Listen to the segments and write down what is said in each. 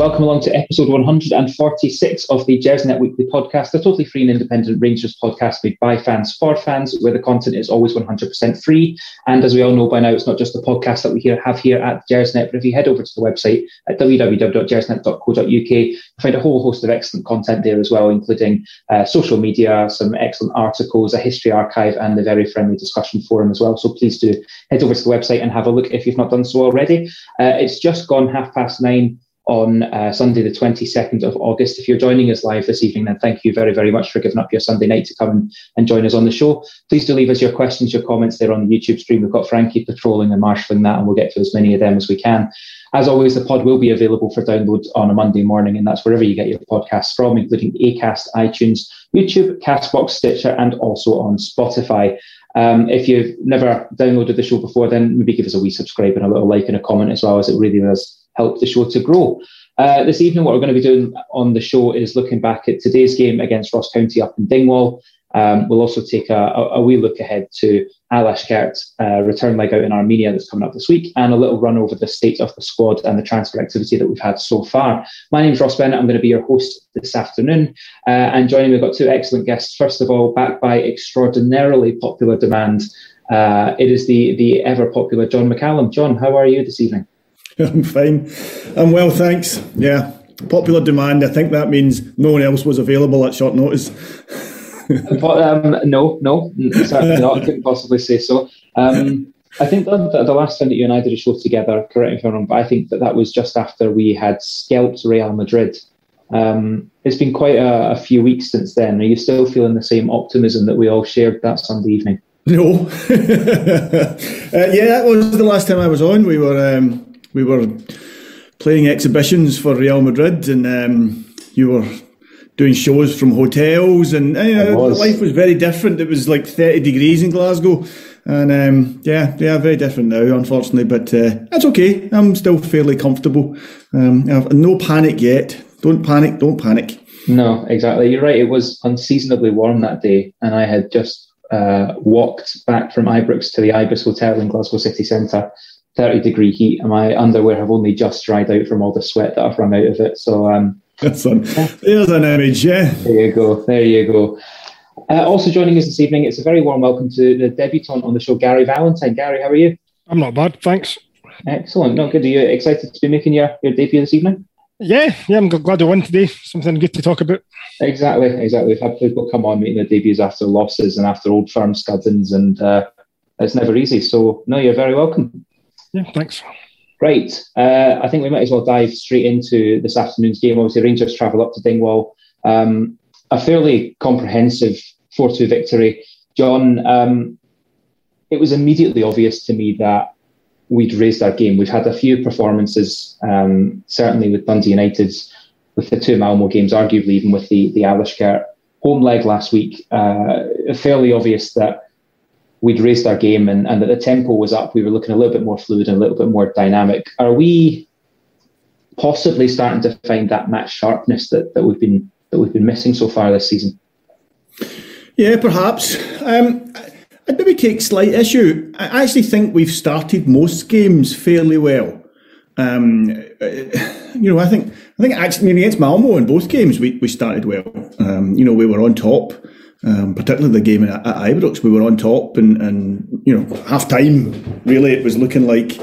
welcome along to episode 146 of the Gersnet Weekly podcast, a totally free and independent Rangers podcast made by fans for fans, where the content is always 100% free. And as we all know by now, it's not just the podcast that we here have here at Gersnet, but if you head over to the website at www.gersnet.co.uk, you'll find a whole host of excellent content there as well, including uh, social media, some excellent articles, a history archive, and the very friendly discussion forum as well. So please do head over to the website and have a look if you've not done so already. Uh, it's just gone half past nine on uh, Sunday, the 22nd of August. If you're joining us live this evening, then thank you very, very much for giving up your Sunday night to come and, and join us on the show. Please do leave us your questions, your comments there on the YouTube stream. We've got Frankie patrolling and marshalling that, and we'll get to as many of them as we can. As always, the pod will be available for download on a Monday morning, and that's wherever you get your podcasts from, including Acast, iTunes, YouTube, Castbox, Stitcher, and also on Spotify. Um, if you've never downloaded the show before, then maybe give us a wee subscribe and a little like and a comment as well, as it really does help the show to grow. Uh, this evening, what we're going to be doing on the show is looking back at today's game against Ross County up in Dingwall. Um, we'll also take a, a, a, wee look ahead to Alashkert uh, return leg out in Armenia that's coming up this week, and a little run over the state of the squad and the transfer activity that we've had so far. My name's Ross Bennett. I'm going to be your host this afternoon, uh, and joining me, we've got two excellent guests. First of all, backed by extraordinarily popular demand, uh, it is the the ever popular John McCallum. John, how are you this evening? I'm fine. I'm well, thanks. Yeah, popular demand. I think that means no one else was available at short notice. um, no, no, certainly not. I couldn't possibly say so. Um, I think the, the, last time that you and I did a show together, correct me if I'm wrong, but I think that that was just after we had scalped Real Madrid. Um, it's been quite a, a, few weeks since then. Are you still feeling the same optimism that we all shared that Sunday evening? No. uh, yeah, that was the last time I was on. We were um, we were playing exhibitions for Real Madrid, and um, you were doing shows from hotels, and uh, life was very different. It was like thirty degrees in Glasgow, and um, yeah, yeah, very different now, unfortunately. But uh, that's okay. I'm still fairly comfortable. Um, no panic yet. Don't panic. Don't panic. No, exactly. You're right. It was unseasonably warm that day, and I had just uh, walked back from Ibrox to the Ibis Hotel in Glasgow city centre 30 degree heat, and my underwear have only just dried out from all the sweat that I've run out of it. So, um, That's on. There's an image, yeah. There you go. There you go. Uh, also joining us this evening, it's a very warm welcome to the debutant on the show, Gary Valentine. Gary, how are you? I'm not bad, thanks. Excellent. Not good. Are you excited to be making your, your debut this evening? Yeah, yeah, I'm glad to win today. Something good to talk about. Exactly, exactly. We've had people come on making their debuts after losses and after old firm scuddings, and uh, it's never easy. So, no, you're very welcome. Yeah, thanks. Great. Uh, I think we might as well dive straight into this afternoon's game. Obviously, Rangers travel up to Dingwall. Um, a fairly comprehensive 4 2 victory. John, um, it was immediately obvious to me that we'd raised our game. We've had a few performances, um, certainly with Dundee United, with the two Malmo games, arguably even with the, the Alashkert home leg last week. Uh, fairly obvious that we'd raised our game and, and that the tempo was up. We were looking a little bit more fluid and a little bit more dynamic. Are we possibly starting to find that match sharpness that, that we've been that we've been missing so far this season? Yeah, perhaps. Um, I'd maybe take slight issue. I actually think we've started most games fairly well. Um, you know, I think I think actually against Malmo in both games we, we started well. Um, you know, we were on top um, particularly the game at, at Ibrox, we were on top, and, and you know, half time, really, it was looking like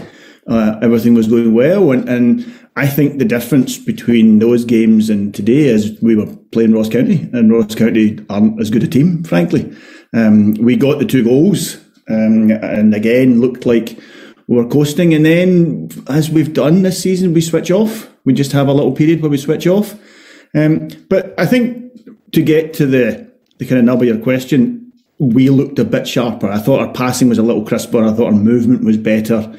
uh, everything was going well. And, and I think the difference between those games and today is we were playing Ross County, and Ross County aren't as good a team, frankly. Um, we got the two goals, um, and again, looked like we were coasting. And then, as we've done this season, we switch off. We just have a little period where we switch off. Um, but I think to get to the the kind of nub of your question, we looked a bit sharper. I thought our passing was a little crisper. I thought our movement was better.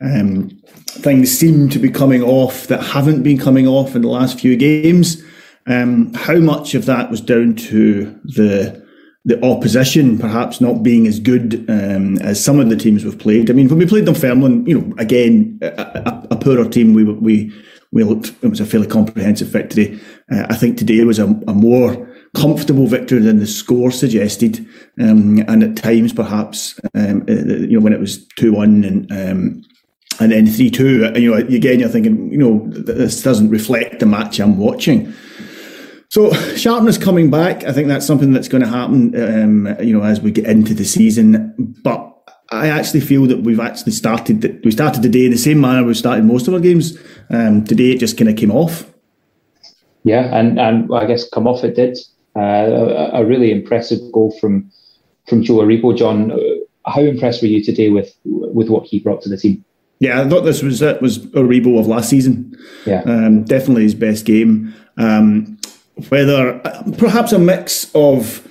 Um, things seem to be coming off that haven't been coming off in the last few games. Um, how much of that was down to the the opposition perhaps not being as good um, as some of the teams we've played? I mean, when we played Dunfermline, you know, again a, a, poorer team, we we we looked. It was a fairly comprehensive victory. Uh, I think today was a, a more comfortable victory than the score suggested, um, and at times perhaps um, uh, you know when it was two one and um, and then three two. You know, again, you're thinking, you know, this doesn't reflect the match I'm watching. So sharpness coming back, I think that's something that's going to happen. Um, you know, as we get into the season, but. I actually feel that we've actually started. We started today in the same manner we've started most of our games. Um, today it just kind of came off. Yeah, and and I guess come off it did. Uh, a, a, really impressive goal from from Joe Aribo. John, uh, how impressed were you today with with what he brought to the team? Yeah, I thought this was it was Aribo of last season. Yeah, um, definitely his best game. Um, whether perhaps a mix of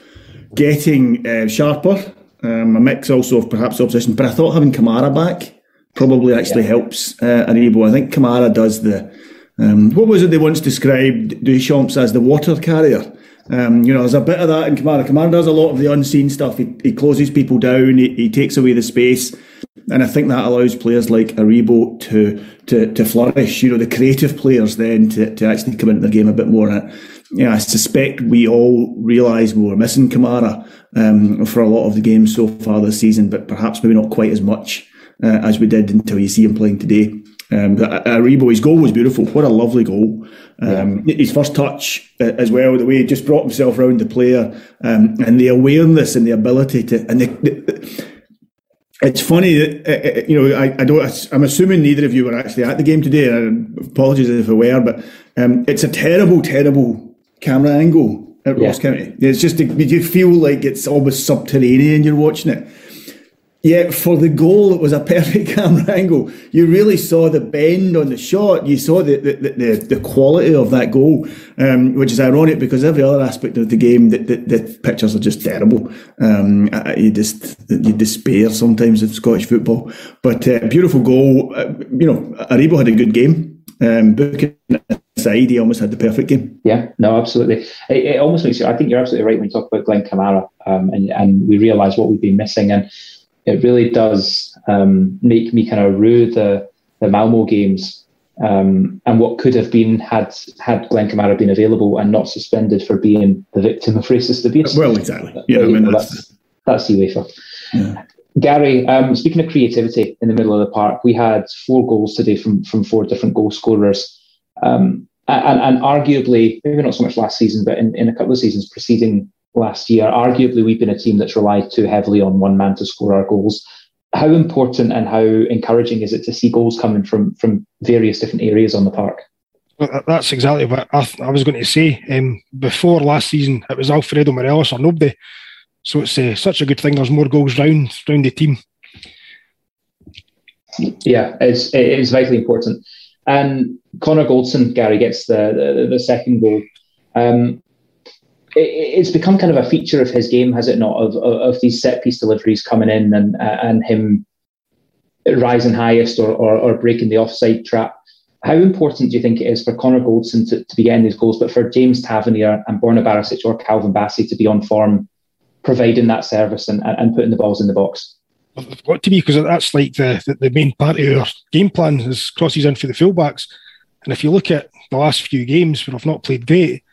getting uh, sharper, um, a mix also of perhaps opposition, but I thought having Kamara back probably actually yeah. helps uh, Aribo. I think Kamara does the um, what was it they once described Deschamps as the water carrier? Um, you know, there's a bit of that in Kamara. Kamara does a lot of the unseen stuff. He, he closes people down. He, he, takes away the space, and I think that allows players like Aribo to to to flourish. You know, the creative players then to, to actually come into the game a bit more. And, yeah, I suspect we all realise we were missing Kamara um, for a lot of the games so far this season, but perhaps maybe not quite as much uh, as we did until you see him playing today. Um, Aribo, his goal was beautiful. What a lovely goal. Um, yeah. His first touch uh, as well, the way he just brought himself around the player um, and the awareness and the ability to. And the, the, it's funny that, uh, uh, you know, I, I, don't, I'm assuming neither of you were actually at the game today. Apologies if I were, but um, it's a terrible, terrible camera angle at yeah. Ross County. It's just, you feel like it's almost subterranean you're watching it. Yet for the goal, it was a perfect camera angle. You really saw the bend on the shot. You saw the the, the, the quality of that goal, um, which is ironic because every other aspect of the game, the, the, the pictures are just terrible. Um, you just you despair sometimes of Scottish football. But uh, beautiful goal. Uh, you know, Aribo had a good game. Um, booking aside, he almost had the perfect game. Yeah, no, absolutely. It, it almost makes you. I think you're absolutely right when you talk about Glenn Kamara, um, and and we realise what we've been missing and it really does um, make me kind of rue the the Malmo games um, and what could have been had had Glenn Kamara been available and not suspended for being the victim of racist abuse. Well, exactly. Yeah, I mean, that's that's, UEFA. Yeah. Gary, um, speaking of creativity in the middle of the park, we had four goals today from from four different goal scorers. Um, and, and arguably, maybe not so much last season, but in, in a couple of seasons preceding last year. Arguably, we've been a team that's relied too heavily on one man to score our goals. How important and how encouraging is it to see goals coming from from various different areas on the park? Well, that's exactly what I, th- I was going to say. Um, before last season, it was Alfredo Morelos or nobody. So it's uh, such a good thing. There's more goals round round the team. Yeah, it's it is vitally important. And Connor Goldson, Gary gets the the, the second goal. Um, it's become kind of a feature of his game, has it not? Of of, of these set piece deliveries coming in and uh, and him rising highest or, or, or breaking the offside trap. How important do you think it is for Connor Goldson to, to be getting these goals, but for James Tavernier and Borna Barisic or Calvin Bassey to be on form, providing that service and, and putting the balls in the box? What to me, because that's like the, the, the main part of our game plan is crosses in for the fullbacks. And if you look at the last few games where I've not played great,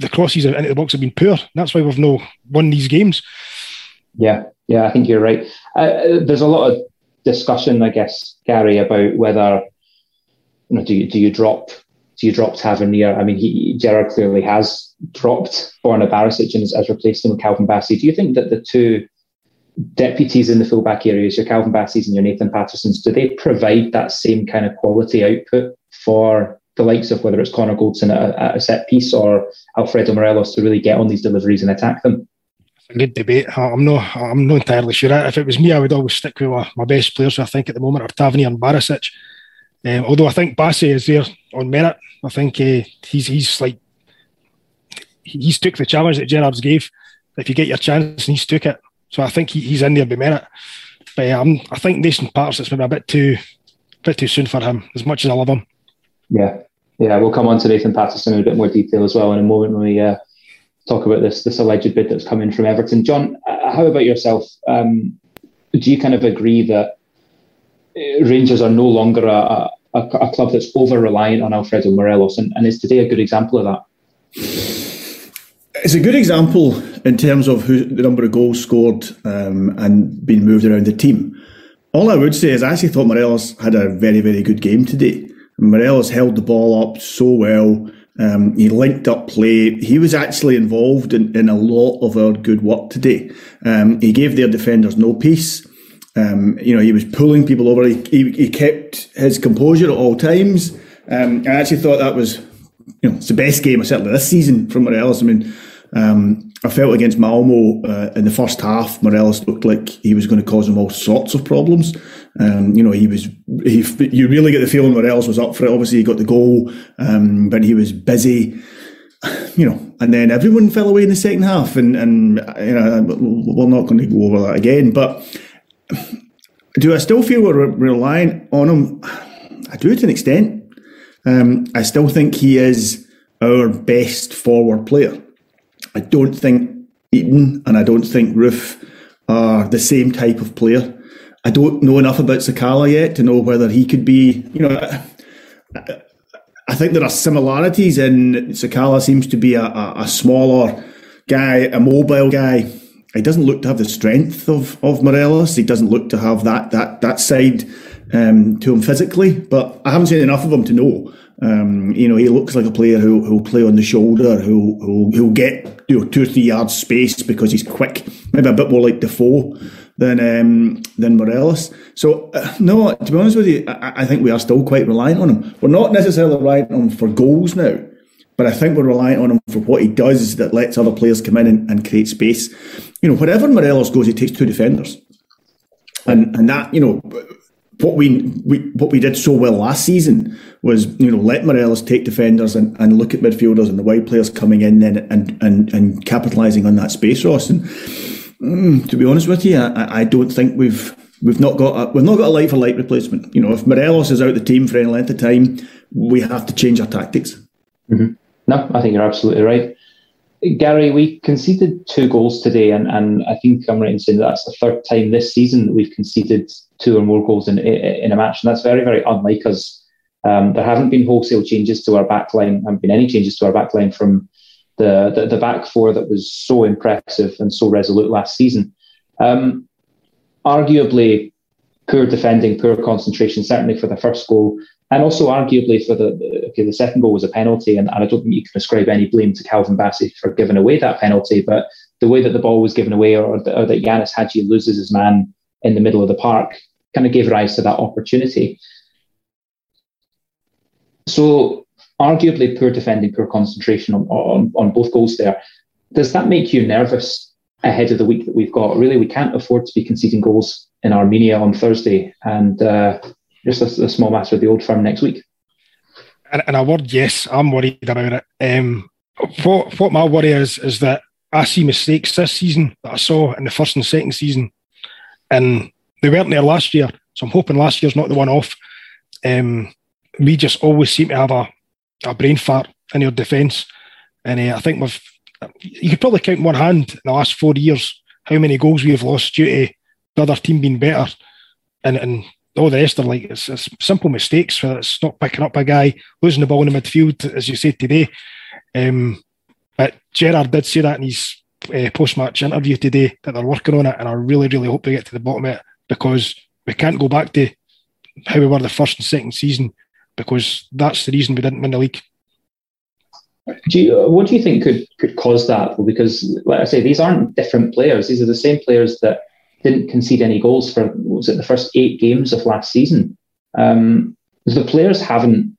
the crosses into the box have been poor. That's why we've no won these games. Yeah, yeah, I think you're right. Uh, there's a lot of discussion, I guess, Gary, about whether you know do you do you drop do you drop Tavernier? I mean, he, Gerrard clearly has dropped Borna Barisic and has replaced him with Calvin Bassey. Do you think that the two deputies in the fullback areas, your Calvin Basseys and your Nathan Pattersons, do they provide that same kind of quality output for the likes of whether it's Connor Goldson at a, at a, set piece or Alfredo Morelos to really get on these deliveries and attack them? a good debate. I'm not. I'm not entirely sure. If it was me, I would always stick with my, best players. I think at the moment are Tavernier and Barisic. Um, although I think Bassey is there on merit. I think uh, he's he's like he's took the challenge that Gerrard's gave. If you get your chance, and he's took it. So I think he, he's in there by merit. But um, I think Nathan Patterson's maybe a bit too, bit too soon for him. As much as I love him. Yeah, yeah, we'll come on to Nathan Patterson in a bit more detail as well in a moment when we uh, talk about this this alleged bid that's coming from Everton. John, uh, how about yourself? Um, do you kind of agree that uh, Rangers are no longer a, a, a club that's over reliant on Alfredo Morelos, and, and is today a good example of that? It's a good example in terms of who, the number of goals scored um, and being moved around the team. all I would say is I actually thought Morelos had a very, very good game today. Morelos held the ball up so well. Um, he linked up play. He was actually involved in, in a lot of our good work today. Um, he gave their defenders no peace. Um, you know, he was pulling people over. He, he, he kept his composure at all times. Um, I actually thought that was, you know, it's the best game certainly this season from Morelos. I mean, um, I felt against Malmo uh, in the first half, Morelos looked like he was going to cause them all sorts of problems. Um, you know, he was, he, you really get the feeling Morelos was up for it. Obviously, he got the goal, um, but he was busy, you know, and then everyone fell away in the second half. And, and you know, we're not going to go over that again. But do I still feel we're relying on him? I do to an extent. Um, I still think he is our best forward player. I don't think Itten and I don't think Roofe are the same type of player. I don't know enough about Sakala yet to know whether he could be, you know, I think there are similarities in Sakala seems to be a, a, a smaller guy, a mobile guy. He doesn't look to have the strength of, of Morelos. He doesn't look to have that that that side um, to him physically. But I haven't seen enough of him to know. Um, you know, he looks like a player who who'll play on the shoulder, who who who'll get you know two or three yards space because he's quick, maybe a bit more like Defoe than um, than Morelos. So uh, no, to be honest with you, I, I, think we are still quite reliant on him. We're not necessarily reliant on him for goals now, but I think we're reliant on him for what he does that lets other players come in and, and create space. You know, wherever Morelos goes, he takes two defenders, and and that you know what we, we what we did so well last season was you know let Morelos take defenders and, and look at midfielders and the wide players coming in then and and and capitalising on that space, Ross. And mm, to be honest with you, I, I don't think we've we've not got a, we've not got a light for light replacement. You know, if Morelos is out the team for any length of time, we have to change our tactics. Mm-hmm. No, I think you're absolutely right. Gary, we conceded two goals today, and, and I think I'm right in saying that that's the third time this season that we've conceded two or more goals in, in a match, and that's very, very unlike us. Um, there haven't been wholesale changes to our backline, haven't been any changes to our backline from the, the, the back four that was so impressive and so resolute last season. Um, arguably, poor defending, poor concentration, certainly for the first goal, and also arguably for the okay, the second goal was a penalty, and, and I don't think you can ascribe any blame to Calvin Bassey for giving away that penalty, but the way that the ball was given away, or, or that Ianis Hagi loses his man in the middle of the park, kind of gave rise to that opportunity. So, arguably, poor defending, poor concentration on, on, on both goals there. Does that make you nervous ahead of the week that we've got? Really, we can't afford to be conceding goals in Armenia on Thursday and uh, just a, a, small match with the old firm next week. And, and a word, yes, I'm worried about it. Um, what, what my worry is, is that I see mistakes this season that I saw in the first and second season. And they weren't there last year, so I'm hoping last year's not the one off. Um, we just always seem to have a, a brain fart in your defence, and uh, I think we've. You could probably count one hand in the last four years how many goals we've lost due to the other team being better, and and all the rest are like it's, it's simple mistakes. Whether it's not picking up a guy, losing the ball in the midfield, as you said today. Um, but Gerrard did say that in his uh, post-match interview today that they're working on it, and I really, really hope they get to the bottom of it because we can't go back to how we were the first and second season because that's the reason we didn't win the league. Do you, what do you think could could cause that? Well, because, like I say, these aren't different players. These are the same players that didn't concede any goals for was it the first eight games of last season. Um, the players haven't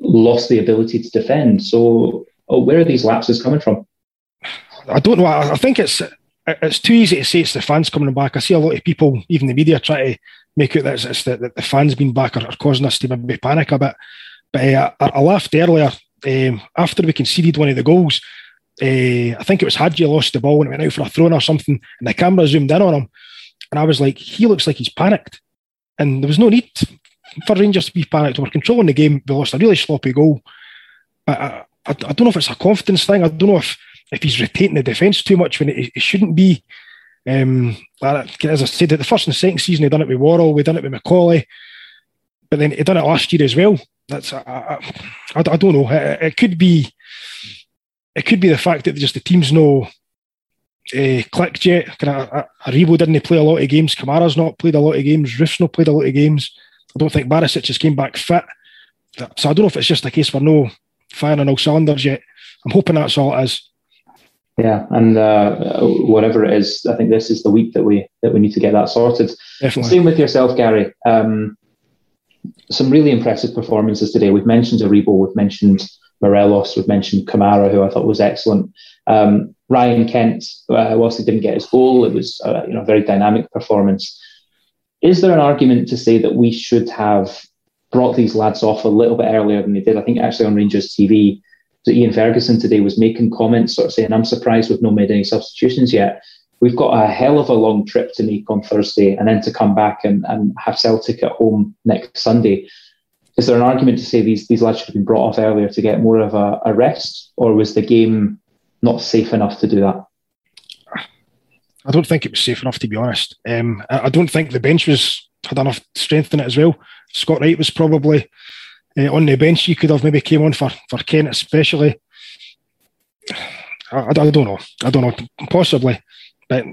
lost the ability to defend. So, oh, where are these lapses coming from? I don't know. I, I think it's it's too easy to say it's the fans coming back. I see a lot of people, even the media, try to make it that it's, the, that the fans being back are, are, causing us to maybe panic a bit. But uh, I, I, laughed earlier um, after we conceded one of the goals. Uh, I think it was Hagi lost the ball and it went out for a throw-in or something, and the camera zoomed in on him, and I was like, he looks like he's panicked, and there was no need for Rangers to be panicked. We're controlling the game. We lost a really sloppy goal. But I, I, I don't know if it's a confidence thing. I don't know if if he's rotating the defence too much when it shouldn't be. Um, as I said, at the first and second season, he done it with Worrall, we done it with McAuley, but then he done it last year as well. That's I, I, I, don't know. It, it, could be, it could be the fact that just the teams know uh, clicked yet. Kind Aribo didn't play a lot of games. Kamara's not played a lot of games. Roofe's not played a lot of games. I don't think Barisic has came back fit. So I don't know if it's just a case for no firing on all cylinders yet. I'm hoping that's all it is. Yeah, and uh, whatever it is, I think this is the week that we that we need to get that sorted. Definitely. Same with yourself, Gary. Um, some really impressive performances today. We've mentioned Aribo, we've mentioned Morelos, we've mentioned Kamara, who I thought was excellent. Um, Ryan Kent, uh, whilst he didn't get his goal, it was uh, you know a very dynamic performance. Is there an argument to say that we should have brought these lads off a little bit earlier than they did? I think actually on Rangers TV, so Ian Ferguson today was making comments, sort of saying, "I'm surprised we've not made any substitutions yet." We've got a hell of a long trip to make on Thursday, and then to come back and, and have Celtic at home next Sunday. Is there an argument to say these these lads should have been brought off earlier to get more of a, a rest, or was the game not safe enough to do that? I don't think it was safe enough to be honest. Um, I don't think the bench was had enough strength in it as well. Scott Wright was probably uh, on the bench. He could have maybe came on for for Kent especially. I, I, don't know. I don't know. Possibly, but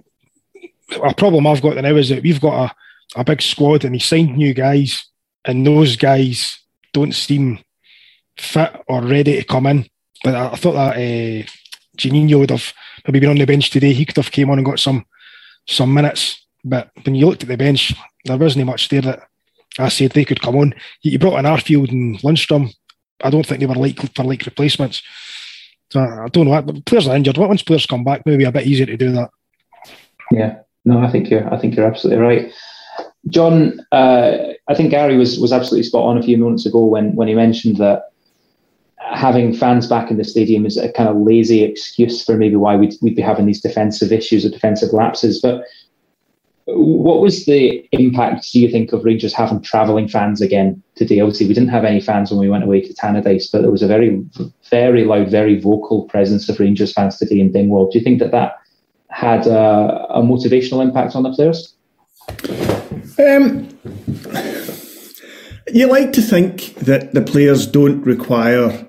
a problem I've got now is that we've got a, a big squad and he signed new guys, and those guys don't seem fit or ready to come in. But I, I thought that uh, Juninho would have maybe been on the bench today. He could have came on and got some some minutes. But when you looked at the bench, there wasn't much there that I said they could come on. You brought in Arfield and Lundstram. I don't think they were like for like replacements. So I don't know. Players are injured. Once players come back, maybe a bit easier to do that. Yeah, no, I think you're. I think you're absolutely right, John. Uh, I think Gary was was absolutely spot on a few moments ago when when he mentioned that having fans back in the stadium is a kind of lazy excuse for maybe why we'd, we'd be having these defensive issues or defensive lapses. But what was the impact, do you think, of Rangers having travelling fans again today? Obviously, we didn't have any fans when we went away to Tannadice, but there was a very, very loud, very vocal presence of Rangers fans today in Dingwall. Do you think that that had a, a motivational impact on the players? Um, you like to think that the players don't require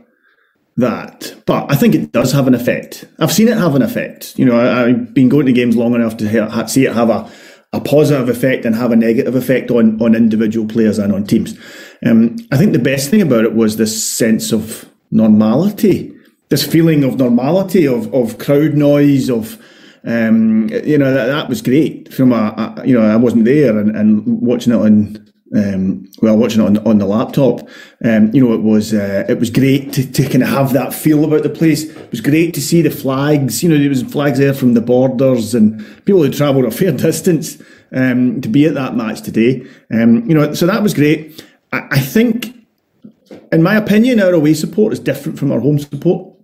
that. But I think it does have an effect. I've seen it have an effect. You know, I, have been going to games long enough to see it have a, a positive effect and have a negative effect on, on individual players and on teams. Um, I think the best thing about it was this sense of normality, this feeling of normality, of, of crowd noise, of um, you know that, that was great from a, a, you know I wasn't there and, and watching it on um, well, watching it on, on the laptop, um, you know, it was uh, it was great to, to kind of have that feel about the place. It was great to see the flags. You know, there was flags there from the borders and people who travelled a fair distance um, to be at that match today. Um, you know, so that was great. I, I think, in my opinion, our away support is different from our home support.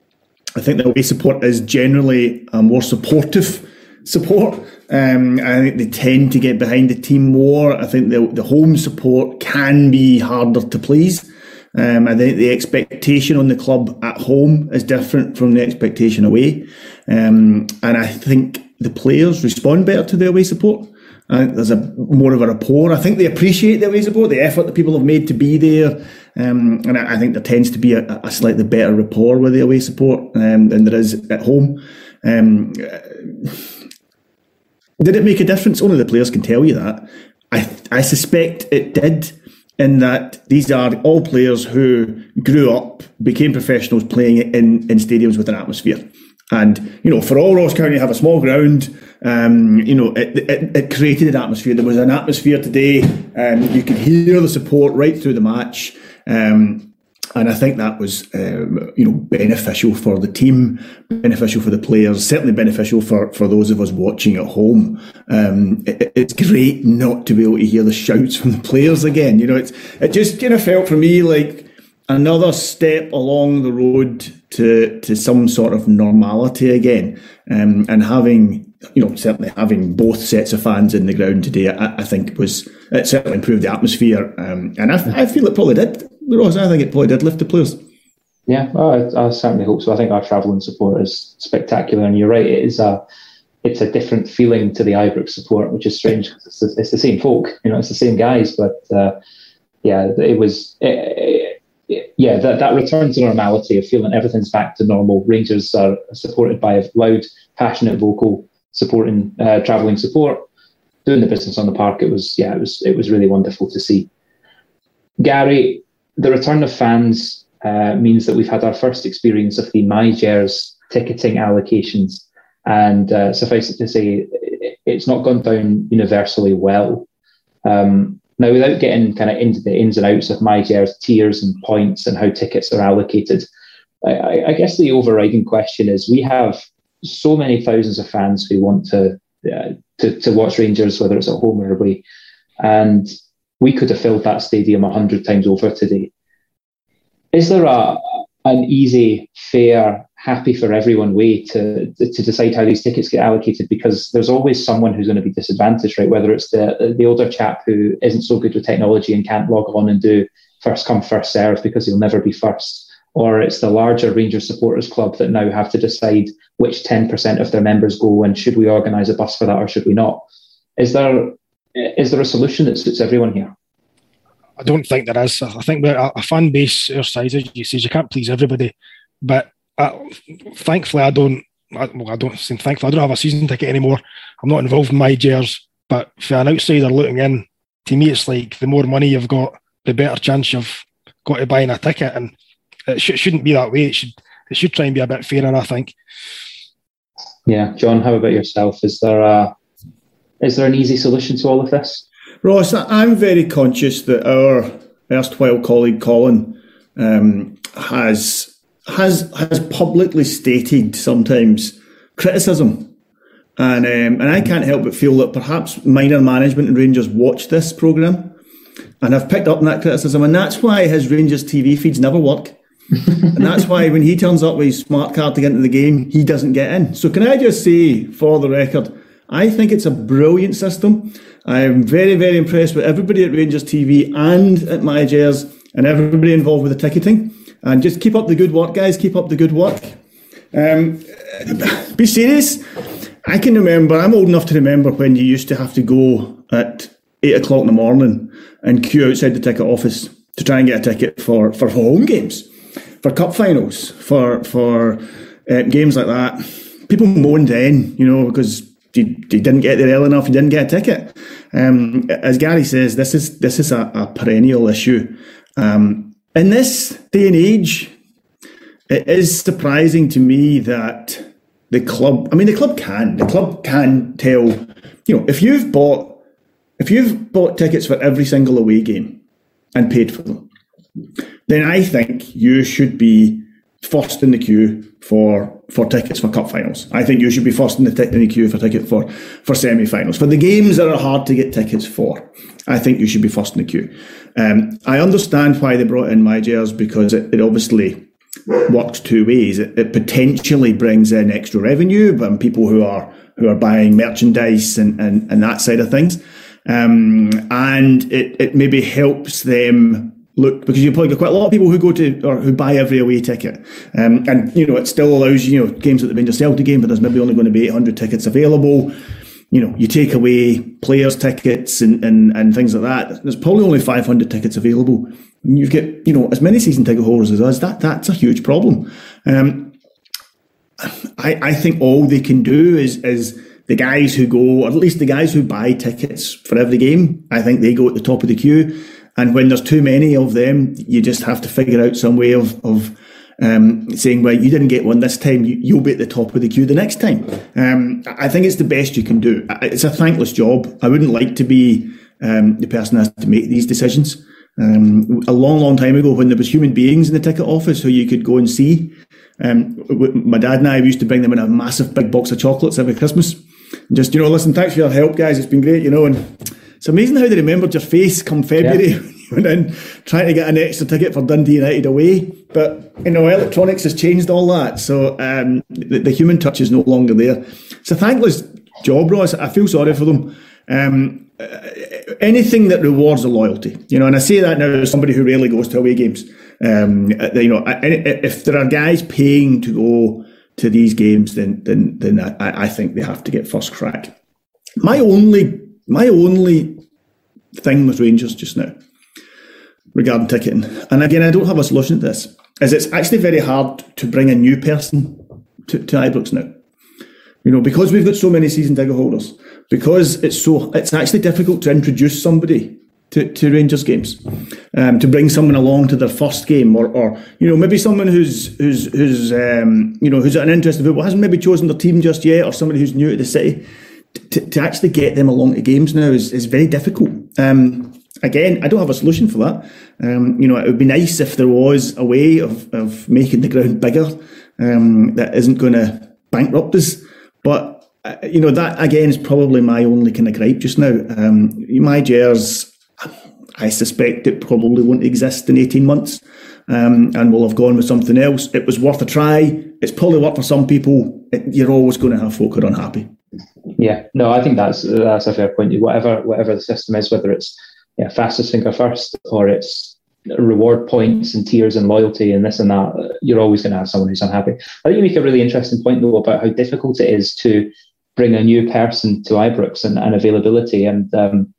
I think the away support is generally a more supportive support. Um, I think they tend to get behind the team more. I think the, the home support can be harder to please. Um, I think the expectation on the club at home is different from the expectation away. Um, and I think the players respond better to the away support. I think there's a more of a rapport. I think they appreciate the away support, the effort that people have made to be there. Um, and I, I, think there tends to be a, a, slightly better rapport with the away support um, than there is at home. Um, did it make a difference? Only the players can tell you that. I, I suspect it did, in that these are all players who grew up, became professionals playing in, in stadiums with an atmosphere. And, you know, for all Ross County have a small ground, um, you know, it, it, it, created an atmosphere. There was an atmosphere today. Um, you could hear the support right through the match. Um, and I think that was, um, you know, beneficial for the team, beneficial for the players, certainly beneficial for, for those of us watching at home. Um, it, it's great not to be able to hear the shouts from the players again. You know, it's it just kind of felt for me like another step along the road to to some sort of normality again, um, and having you know certainly having both sets of fans in the ground today, I, I think was it certainly improved the atmosphere, um, and I, I feel it probably did Ross, I think it probably did lift the players. Yeah, well, I, I, certainly hope so. I think our travelling support is spectacular, and you're right. It is a it's a different feeling to the Ibrox support, which is strange because it's, the, it's the same folk, you know, it's the same guys. But uh, yeah, it was. It, it, yeah, that, that return to normality of feeling everything's back to normal. Rangers are supported by a loud, passionate, vocal supporting uh, travelling support, doing the business on the park. It was yeah, it was it was really wonderful to see. Gary, the return of fans uh, means that we've had our first experience of the MyGers ticketing allocations, and uh, suffice it to say, it's not gone down universally well. Um, now, without getting kind of into the ins and outs of MyGers tiers and points and how tickets are allocated, I, I guess the overriding question is: we have so many thousands of fans who want to uh, to, to watch Rangers, whether it's at home or away, and we could have filled that stadium a hundred times over today. Is there a an easy, fair, happy for everyone way to to decide how these tickets get allocated? Because there's always someone who's going to be disadvantaged, right? Whether it's the the older chap who isn't so good with technology and can't log on and do first come first serve because he'll never be first, or it's the larger Rangers supporters club that now have to decide which 10% of their members go and should we organise a bus for that or should we not? Is there is there a solution that suits everyone here? I don't think there is. I think we're a fan base our size, as you say, you can't please everybody. But uh, thankfully, I don't. I, well, I don't. Thankfully, I don't have a season ticket anymore. I'm not involved in MyGers. But for an outsider looking in, to me, it's like the more money you've got, the better chance you've got to buying a ticket, and it sh- shouldn't be that way. It should. It should try and be a bit fairer. I think. Yeah, John. How about yourself? Is there a is there an easy solution to all of this? Ross, I'm very conscious that our erstwhile colleague Colin um, has has has publicly stated sometimes criticism, and um, and I can't help but feel that perhaps minor management and Rangers watch this program and have picked up on that criticism, and that's why his Rangers TV feeds never work. and that's why when he turns up with his smart card to get into the game, he doesn't get in. So can I just say, for the record, I think it's a brilliant system. I'm very, very impressed with everybody at Rangers TV and at MyGers and everybody involved with the ticketing. And just keep up the good work, guys. Keep up the good work. Um, be serious. I can remember, I'm old enough to remember when you used to have to go at eight o'clock in the morning and queue outside the ticket office to try and get a ticket for, for home games, for cup finals, for, for uh, games like that. People moaned then, you know, because you, you didn't get there early enough, you didn't get a ticket. Um, as Gary says, this is this is a, a perennial issue. Um, in this day and age, it is surprising to me that the club. I mean, the club can. The club can tell. You know, if you've bought if you've bought tickets for every single away game and paid for them, then I think you should be first in the queue for for tickets for cup finals. I think you should be first in the, t- in the queue for ticket for for semi finals. For the games that are hard to get tickets for, I think you should be first in the queue. Um, I understand why they brought in my MyGers because it, it obviously works two ways. It, it, potentially brings in extra revenue from people who are who are buying merchandise and, and, and that side of things. Um, and it, it maybe helps them look because you probably got quite a lot of people who go to or who buy every away ticket, um, and you know it still allows you know games at the Rangers Celtic game, but there's maybe only going to be 800 tickets available. You know, you take away players' tickets and, and, and things like that. There's probably only 500 tickets available. And you get you know as many season ticket holders as us. That that's a huge problem. Um, I I think all they can do is is the guys who go, or at least the guys who buy tickets for every game. I think they go at the top of the queue and when there's too many of them, you just have to figure out some way of, of um, saying, well, you didn't get one this time, you, will be at the top of the queue the next time. Um, I think it's the best you can do. It's a thankless job. I wouldn't like to be um, the person that has to make these decisions. Um, a long, long time ago, when there was human beings in the ticket office who you could go and see, um, my dad and I used to bring them in a massive big box of chocolates every Christmas. Just, you know, listen, thanks for your help, guys. It's been great, you know, and it's amazing how they remembered your face come February yeah. when you went in trying to get an extra ticket for Dundee United away. But you know, electronics has changed all that, so um, the, the, human touch is no longer there. It's a thankless job, Ross. I feel sorry for them. Um, uh, anything that rewards the loyalty, you know, and I say that now as somebody who rarely goes to away games. Um, uh, you know, if there are guys paying to go to these games, then then then I, I think they have to get first crack. My only my only thing with Rangers just now regarding ticketing, and again, I don't have a solution to this, is it's actually very hard to bring a new person to, to Ibrox now. You know, because we've got so many season ticket holders, because it's so it's actually difficult to introduce somebody to, to Rangers games, um, to bring someone along to their first game, or, or you know maybe someone who's who's who's um, you know who's an interest in football hasn't maybe chosen their team just yet, or somebody who's new to the city. To, to actually get them along to games now is, is very difficult. Um, again, I don't have a solution for that. Um, you know, it would be nice if there was a way of, of making the ground bigger um, that isn't going to bankrupt us. But uh, you know, that again is probably my only kind of gripe just now. Um, MyGers I suspect it probably won't exist in 18 months um, and we'll have gone with something else. It was worth a try. It's probably worked for some people. It, you're always going to have folk who are unhappy. Yeah, no, I think that's that's a fair point. Whatever whatever the system is, whether it's yeah, fastest finger first or it's reward points and tiers and loyalty and this and that, you're always going to have someone who's unhappy. I think you make a really interesting point though about how difficult it is to bring a new person to Ibrox and, and availability. And um,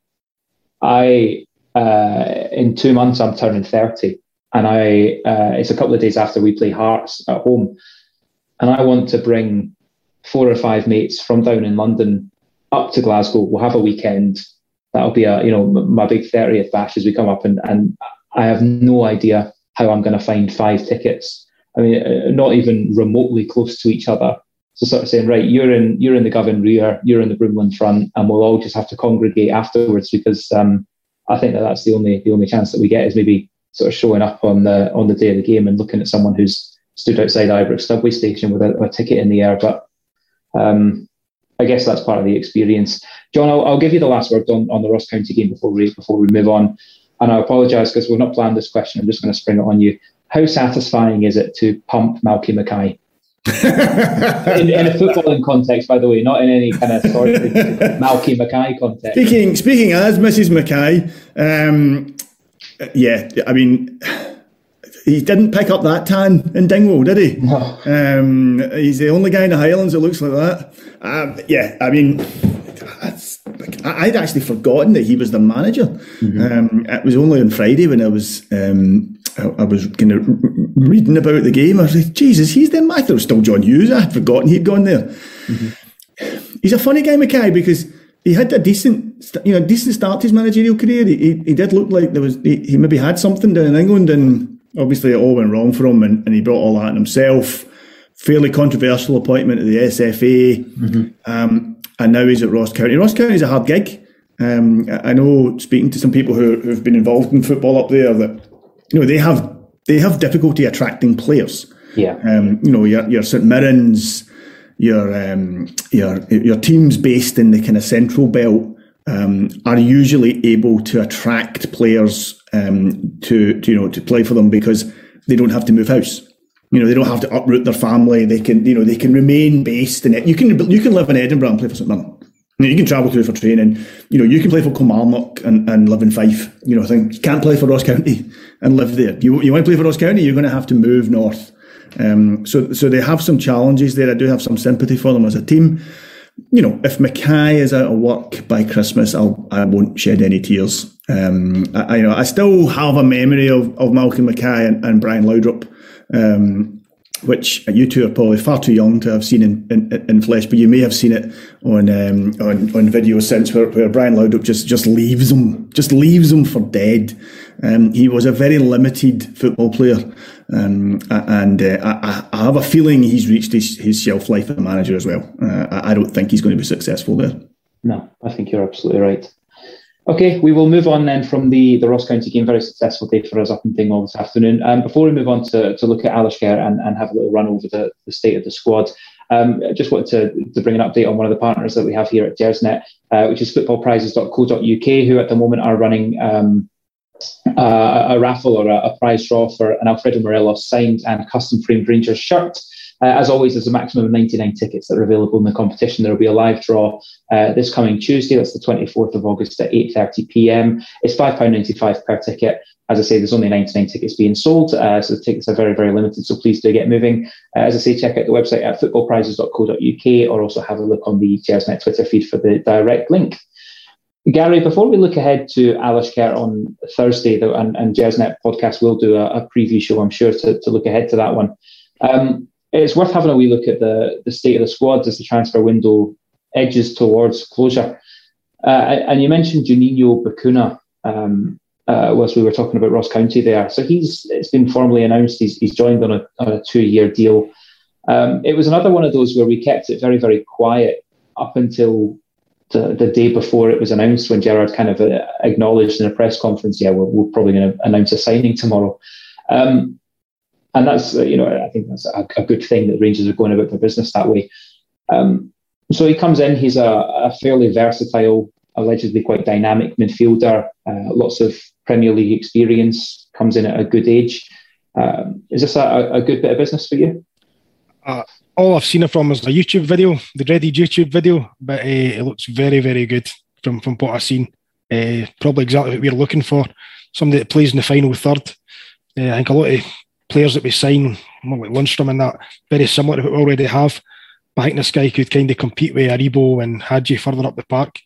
I uh, in two months, I'm turning 30. And I, uh, it's a couple of days after we play Hearts at home. And I want to bring four or five mates from down in London up to Glasgow. We'll have a weekend. That'll be a, you know, my big 30th bash as we come up. And, and I have no idea how I'm going to find five tickets. I mean, uh, not even remotely close to each other. So sort of saying, right, you're in you're in the Govan rear, you're in the Broomloan front, and we'll all just have to congregate afterwards because um, I think that that's the only the only chance that we get is maybe sort of showing up on the on the day of the game and looking at someone who's stood outside Ibrox subway station with a, a ticket in the air. But um, I guess that's part of the experience. John, I'll, I'll, give you the last word on, on the Ross County game before we before we move on. And I apologise because we've not planned this question. I'm just going to spring it on you. How satisfying is it to pump Malky Mackay? in, in, a footballing context, by the way, not in any kind of sort of Malky Mackay context. Speaking speaking as Mrs. Mackay, um, yeah, I mean, he didn't pick up that tan in Dingwall, did he? No. Um, he's the only guy in the Highlands that looks like that. Um, yeah, I mean, I'd actually forgotten that he was the manager. Mm-hmm. Um, it was only on Friday when I was um, I, was kind of reading about the game. I was like, Jesus, he's the I thought it was still John Hughes. I had forgotten he'd gone there. Mm-hmm. He's a funny guy, Mackay, because he had a decent, you know, decent start to his managerial career. He, he, he did look like there was he, he, maybe had something down in England, and obviously it all went wrong for him, and, and he brought all that on himself. Fairly controversial appointment at the SFA, mm-hmm. um, and now he's at Ross County. Ross County is a hard gig. Um, I know, speaking to some people who, who've been involved in football up there, that you know they have they have difficulty attracting players. Yeah. Um, you know, your your St Mirren's, your um, your your teams based in the kind of central belt um, are usually able to attract players um, to, to you know to play for them because they don't have to move house. You know, they don't have to uproot their family. They can, you know, they can remain based in it. You can you can live in Edinburgh and play for St Mirren. You, know, you can travel through for training. You know, you can play for Kilmarnock and, and live in Fife. You know, I think you can't play for Ross County and live there. You, you want to play for Ross County, you're going to have to move north. Um, so, so they have some challenges there. I do have some sympathy for them as a team. You know, if Mackay is out of work by Christmas, I'll I won't shed any tears. Um, I, you know I still have a memory of of Malcolm Mackay and, and Brian Laudrup. Um, which you two are probably far too young to have seen in, in, in flesh, but you may have seen it on um, on, on video since where, where Brian Laudrup just, just leaves him, just leaves him for dead. Um, he was a very limited football player, um, and uh, I, I, have a feeling he's reached his, his shelf life as a manager as well. Uh, I, I don't think he's going to be successful there. No, I think you're absolutely right. Okay, we will move on then from the, the Ross County game. Very successful day for us up in Dingwall this afternoon. Um, before we move on to, to look at Alashkert and, and have a little run over the, the state of the squad, um, I just wanted to, to bring an update on one of the partners that we have here at Gersnet, uh, which is footballprizes.co.uk, who at the moment are running um, uh, a raffle or a, a, prize draw for an Alfredo Morelos signed and custom framed Rangers shirt. Uh, as always, there's a maximum of 99 tickets that are available in the competition. There will be a live draw uh, this coming Tuesday. That's the 24th of August at 8:30 p.m. It's £5.95 per ticket. As I say, there's only 99 tickets being sold, uh, so the tickets are very, very limited. So please do get moving. Uh, as I say, check out the website at footballprizes.co.uk or also have a look on the Gersnet Twitter feed for the direct link. Gary, before we look ahead to Alashkert on Thursday, though, and, and Gersnet podcast will do a, a, preview show, I'm sure, to, to look ahead to that one. Um, it's worth having a wee look at the, the state of the squad as the transfer window edges towards closure. Uh, and you mentioned Juninho Bacuna um, uh, whilst we were talking about Ross County there. So he's it's been formally announced he's, he's joined on a, on a two year deal. Um, it was another one of those where we kept it very, very quiet up until the, the day before it was announced when Gerrard kind of uh, acknowledged in a press conference, yeah, we're, we're probably going to announce a signing tomorrow. Um, and that's, uh, you know, I think that's a, a, good thing that Rangers are going about their business that way. Um, so he comes in, he's a, a, fairly versatile, allegedly quite dynamic midfielder, uh, lots of Premier League experience, comes in at a good age. Um, is this a, a, good bit of business for you? Uh, all I've seen it from is a YouTube video, the Dreaded YouTube video, but uh, it looks very, very good from, from what I've seen. Uh, probably exactly what we're looking for. Somebody that plays in the final third. Uh, I think a lot of players that we sign, like Lundstram and that, very similar to what we already have. But I think this guy could kind of compete with Aribo and Hagi further up the park.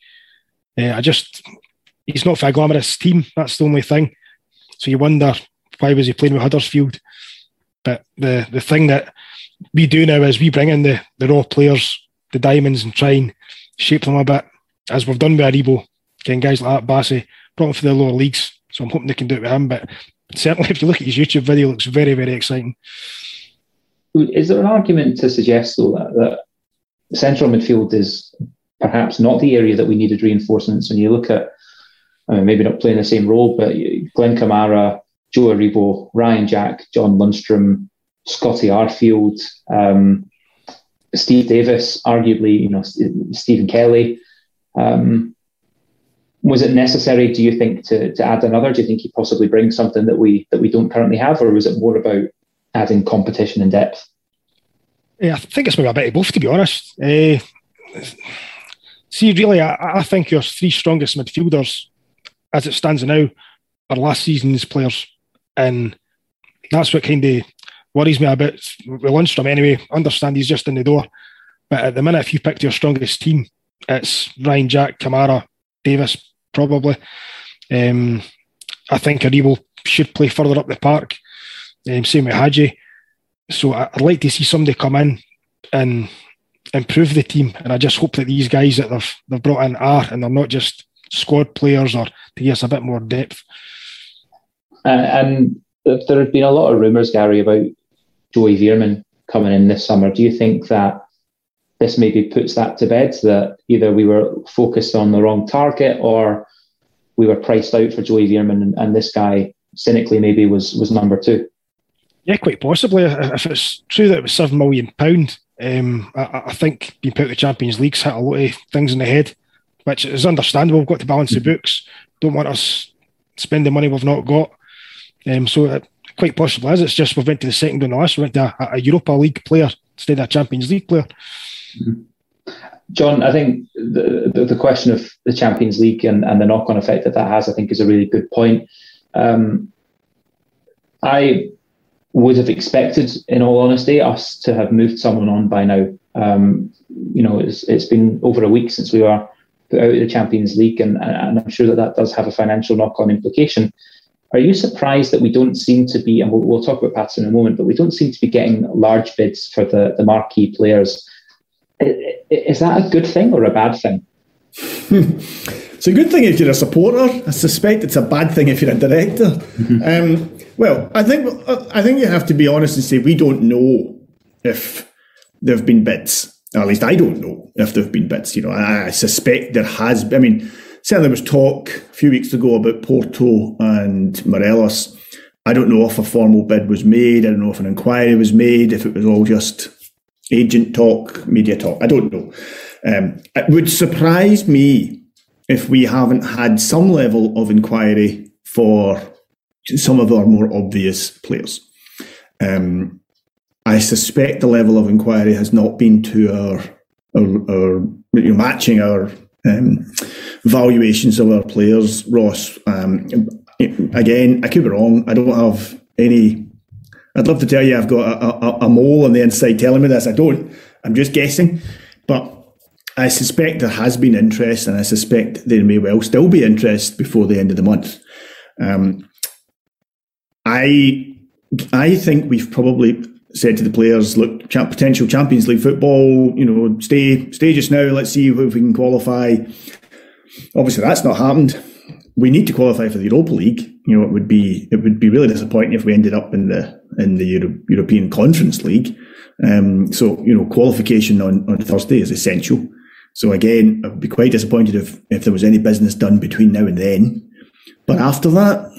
Uh, I just, he's not for a glamorous team. That's the only thing. So you wonder why was he playing with Huddersfield? But the the thing that we do now is we bring in the, the raw players, the diamonds, and try and shape them a bit, as we've done with Aribo, getting guys like that, Bassey, brought them for the lower leagues. So I'm hoping they can do it with him. But certainly, if you look at his YouTube video, it looks very, very exciting. Is there an argument to suggest, though, that, that central midfield is perhaps not the area that we needed reinforcements? When you look at, I mean, maybe not playing the same role, but Glenn Kamara, Joe Aribo, Ryan Jack, John Lundstram, Scotty Arfield, um, Steve Davis, arguably, you know, Stephen Kelly. Um, was it necessary, do you think, to, to add another? Do you think he possibly brings something that we that we don't currently have, or was it more about adding competition and depth? Yeah, I think it's maybe a bit of both, to be honest. Uh, see, really, I, I think your three strongest midfielders, as it stands now, are last season's players, and that's what kind of worries me a bit with Lundstram anyway. Understand he's just in the door. But at the minute, if you picked your strongest team, it's Ryan Jack, Kamara, Davis, probably. Um, I think Aribo should play further up the park. Um, same with Hagi. So I'd like to see somebody come in and improve the team. And I just hope that these guys that they've, they've brought in are, and they're not just squad players or to give us a bit more depth. Uh, and there have been a lot of rumours, Gary, about Joey Veerman coming in this summer. Do you think that this maybe puts that to bed that either we were focused on the wrong target or we were priced out for Joey Veerman and, and this guy cynically maybe was was number two? Yeah, quite possibly. If it's true that it was seven million pound, um, I, I, think being put the Champions League's hit a lot of things in the head, which is understandable. We've got to balance the books. Don't want us spending money we've not got. Um, so it, quite possibly is. It's just we went to the second on the list. We went to a, a Europa League player instead of a Champions League player. Mm-hmm. John, I think the, the, the, question of the Champions League and, and the knock on effect that that has, I think, is a really good point. Um, I would have expected, in all honesty, us to have moved someone on by now. Um, you know, it's, it's been over a week since we were put out of the Champions League, and, and I'm sure that that does have a financial knock on implication. Are you surprised that we don't seem to be, and we'll, we'll talk about Pats in a moment, but we don't seem to be getting large bids for the, the marquee players? Is that a good thing or a bad thing? it's a good thing if you're a supporter. I suspect it's a bad thing if you're a director. Mm-hmm. Um, well, I think I think you have to be honest and say we don't know if there have been bids. Or at least I don't know if there have been bids. You know, I, I suspect there has. I mean, certainly there was talk a few weeks ago about Porto and Morelos. I don't know if a formal bid was made. I don't know if an inquiry was made, if it was all just agent talk, media talk. I don't know. Um, it would surprise me if we haven't had some level of inquiry for some of our more obvious players. Um, I suspect the level of inquiry has not been to our, our, our you know, matching our um, valuations of our players, Ross. Um, again, I could be wrong. I don't have any. I'd love to tell you I've got a, a, a, mole on the inside telling me this. I don't. I'm just guessing. But I suspect there has been interest, and I suspect there may well still be interest before the end of the month. Um, I I think we've probably said to the players, "Look, potential Champions League football. You know, stay stay just now. Let's see if we can qualify." Obviously, that's not happened. We need to qualify for the Europa League. You know, it would be it would be really disappointing if we ended up in the in the Euro- European Conference League. Um, so you know, qualification on, on Thursday is essential. So again, I would be quite disappointed if if there was any business done between now and then. But after that,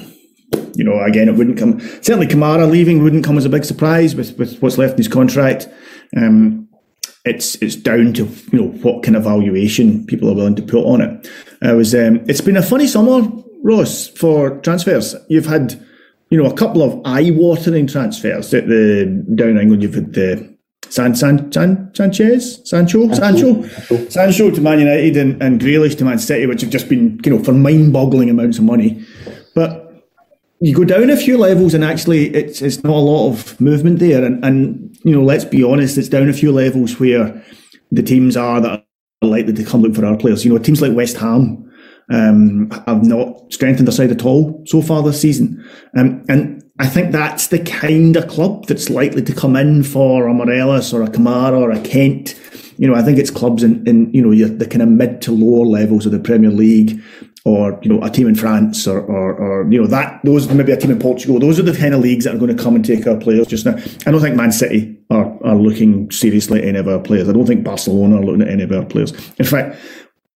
you know, again, it wouldn't come. Certainly, Kamara leaving wouldn't come as a big surprise with, with what's left in his contract. Um, it's it's down to you know what kind of valuation people are willing to put on it. I was. Um, it's been a funny summer, Ross, for transfers. You've had you know a couple of eye-watering transfers at the down in England. You've had the San, San, San Sanchez, Sancho, Sancho, Sancho, Sancho to Man United and, and Grealish to Man City, which have just been you know for mind-boggling amounts of money. But you go down a few levels and actually it's it's not a lot of movement there and, and you know let's be honest it's down a few levels where the teams are that are likely to come look for our players. You know teams like West Ham um, have not strengthened their side at all so far this season. Um, and I think that's the kind of club that's likely to come in for a Morelos or a Kamara or a Kent. You know I think it's clubs in, in you know the kind of mid to lower levels of the Premier League or you know a team in France or, or, or, you know that those maybe a team in Portugal. Those are the kind of leagues that are going to come and take our players just now. I don't think Man City are, are looking seriously at any of our players. I don't think Barcelona are looking at any of our players. In fact,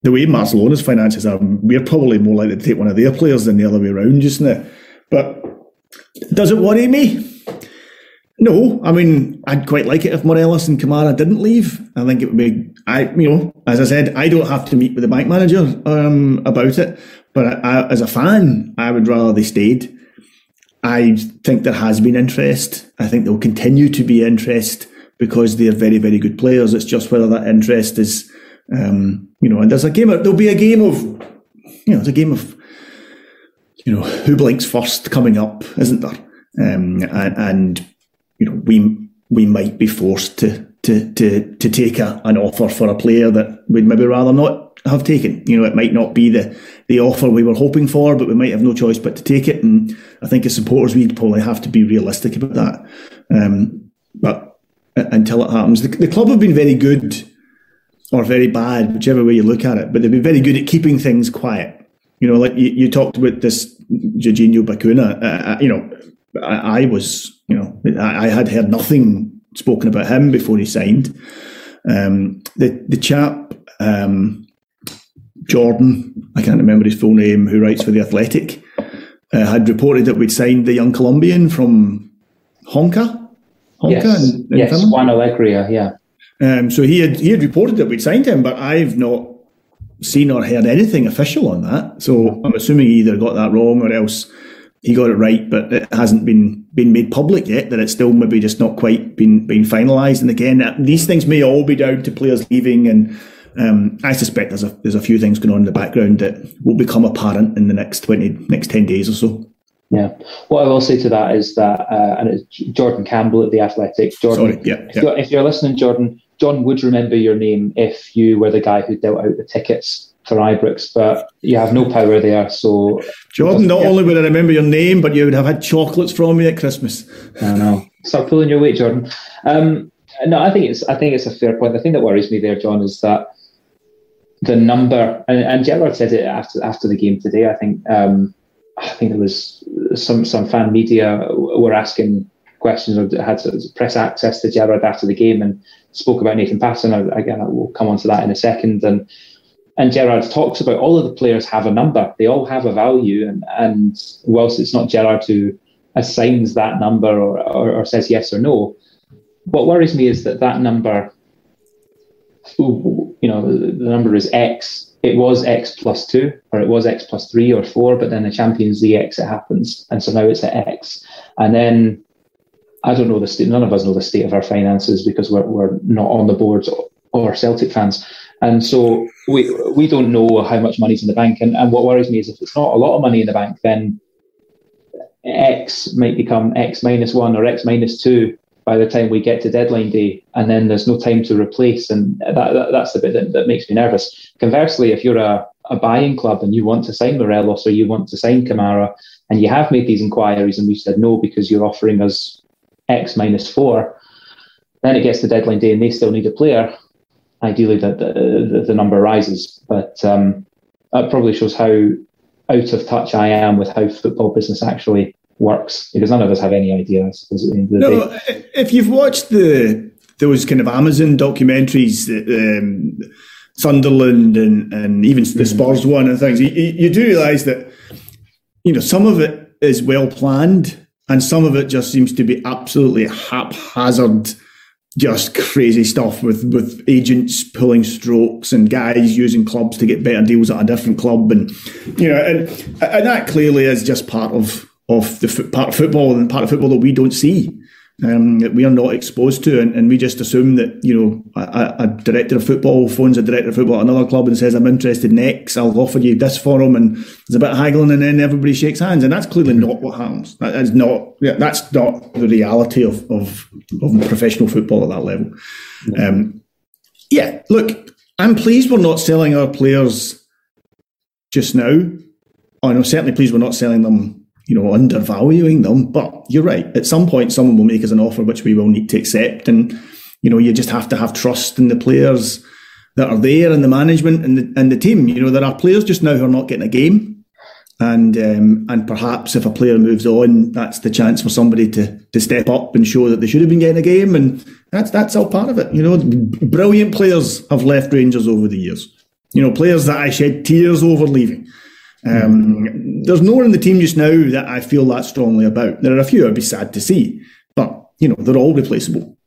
the way Barcelona's finances are, we're probably more likely to take one of their players than the other way around just now. But does it worry me? No, I mean, I'd quite like it if Morelos and Kamara didn't leave. I think it would be, I, you know, as I said, I don't have to meet with the bank manager um, about it, but I, I, as a fan, I would rather they stayed. I think there has been interest. I think there'll continue to be interest because they're very, very good players. It's just whether that interest is, um, you know, and there's a game. Of, there'll be a game of, you know, it's a game of, you know, who blinks first coming up, isn't there? Um, and, and you know, we we might be forced to to to to take a, an offer for a player that we'd maybe rather not have taken. You know, it might not be the the offer we were hoping for, but we might have no choice but to take it. And I think as supporters, we'd probably have to be realistic about that. Um, but until it happens, the, the club have been very good or very bad, whichever way you look at it. But they've been very good at keeping things quiet. You know, like you, you talked about this Georginio Bacuna. Uh, you know, I, I was you know, I, I, had heard nothing spoken about him before he signed. Um, the the chap um, Jordan, I can't remember his full name, who writes for the Athletic, uh, had reported that we'd signed the young Colombian from Honka. Honka yes, in, in yes, Juan Alegria, yeah. Um, so he had he had reported that we'd signed him, but I've not seen or heard anything official on that. So I'm assuming he either got that wrong or else he got it right, but it hasn't been been made public yet. That it's still maybe just not quite been been finalised. And again, these things may all be down to players leaving, and um, I suspect there's a there's a few things going on in the background that will become apparent in the next twenty next ten days or so. Yeah. What I will say to that is that, uh, and it's Jordan Campbell at the Athletic. Jordan, Sorry, yeah, if, You're, if you're listening, Jordan, John would remember your name if you were the guy who dealt out the tickets for Ibrox, but you have no power there. So, Jordan, not only would I remember your name, but you would have had chocolates from me at Christmas. I know. Start pulling your weight, Jordan. Um, no, I think it's I think it's a fair point. The thing that worries me there, John, is that the number and, and Gerrard said it after after the game today. I think um, I think there was some some fan media were asking questions or had press access to Gerrard after the game and spoke about Nathan Patterson. Again, we'll come on to that in a second. And and Gerrard talks about all of the players have a number. They all have a value. And, and whilst it's not Gerrard who assigns that number or, or, or says yes or no, what worries me is that that number, you know, the, number is X. It was X plus two, or it was X plus three or four, but then the Champions League exit happens. And so now it's at X. And then I don't know the state, none of us know the state of our finances because we're, we're not on the boards or Celtic fans. And so we we don't know how much money's in the bank. And, and what worries me is if it's not a lot of money in the bank, then X might become X minus one or X minus two by the time we get to deadline day, and then there's no time to replace. And that, that that's the bit that, that makes me nervous. Conversely, if you're a, a buying club and you want to sign Morelos or you want to sign Kamara, and you have made these inquiries and we said no because you're offering us X minus four, Then it gets to deadline day and they still need a player. Ideally, that the, the, the, number rises, but um, that probably shows how out of touch I am with how football business actually works because none of us have any idea. I suppose. no, day. if you've watched the those kind of Amazon documentaries, um, Sunderland and and even the mm-hmm. Spurs one and things, you, you do realise that you know some of it is well planned and some of it just seems to be absolutely haphazard just crazy stuff with with agents pulling strokes and guys using clubs to get better deals at a different club and you know and and that clearly is just part of of the part of football and part of football that we don't see um, that we are not exposed to, and, and, we just assume that you know a, a, director of football phones a director of football at another club and says, "I'm interested in X, I'll offer you this for him," and there's a bit of haggling, and then everybody shakes hands, and that's clearly not what happens. That is not yeah, that's not the reality of of, of professional football at that level. Um, yeah, look, I'm pleased we're not selling our players just now. Oh, I'm certainly pleased we're not selling them you know, undervaluing them. But you're right. At some point, someone will make us an offer which we will need to accept, and you know, you just have to have trust in the players that are there and the management and the and the team. You know, there are players just now who are not getting a game, and um, and perhaps if a player moves on, that's the chance for somebody to to step up and show that they should have been getting a game, and that's that's all part of it. You know, brilliant players have left Rangers over the years. You know, players that I shed tears over leaving. Um, there's no one in the team just now that I feel that strongly about. There are a few I'd be sad to see, but you know they're all replaceable.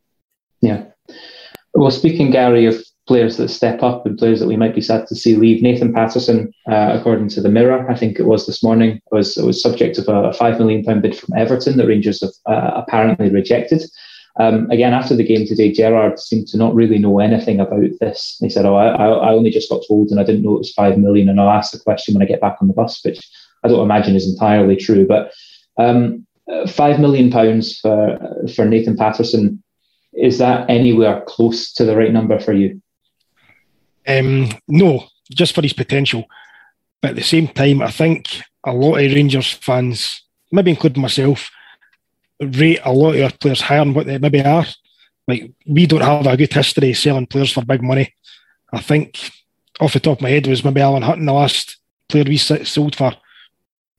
Yeah. Well, speaking Gary of players that step up and players that we might be sad to see leave, Nathan Patterson, uh, according to the Mirror, I think it was this morning, was was subject of a five million pound bid from Everton that Rangers have uh, apparently rejected. Um, again, after the game today, Gerrard seemed to not really know anything about this. He said, "Oh, I, I only just got told, and I didn't know it was five million, and I'll ask the question when I get back on the bus," which I don't imagine is entirely true. But um, five million pounds for for Nathan Patterson is that anywhere close to the right number for you? Um, no, just for his potential. But at the same time, I think a lot of Rangers fans, maybe including myself, rate a lot of players higher than what they maybe are. Like we don't have a good history selling players for big money. I think off the top of my head was maybe Alan Hutton, the last player we sold for.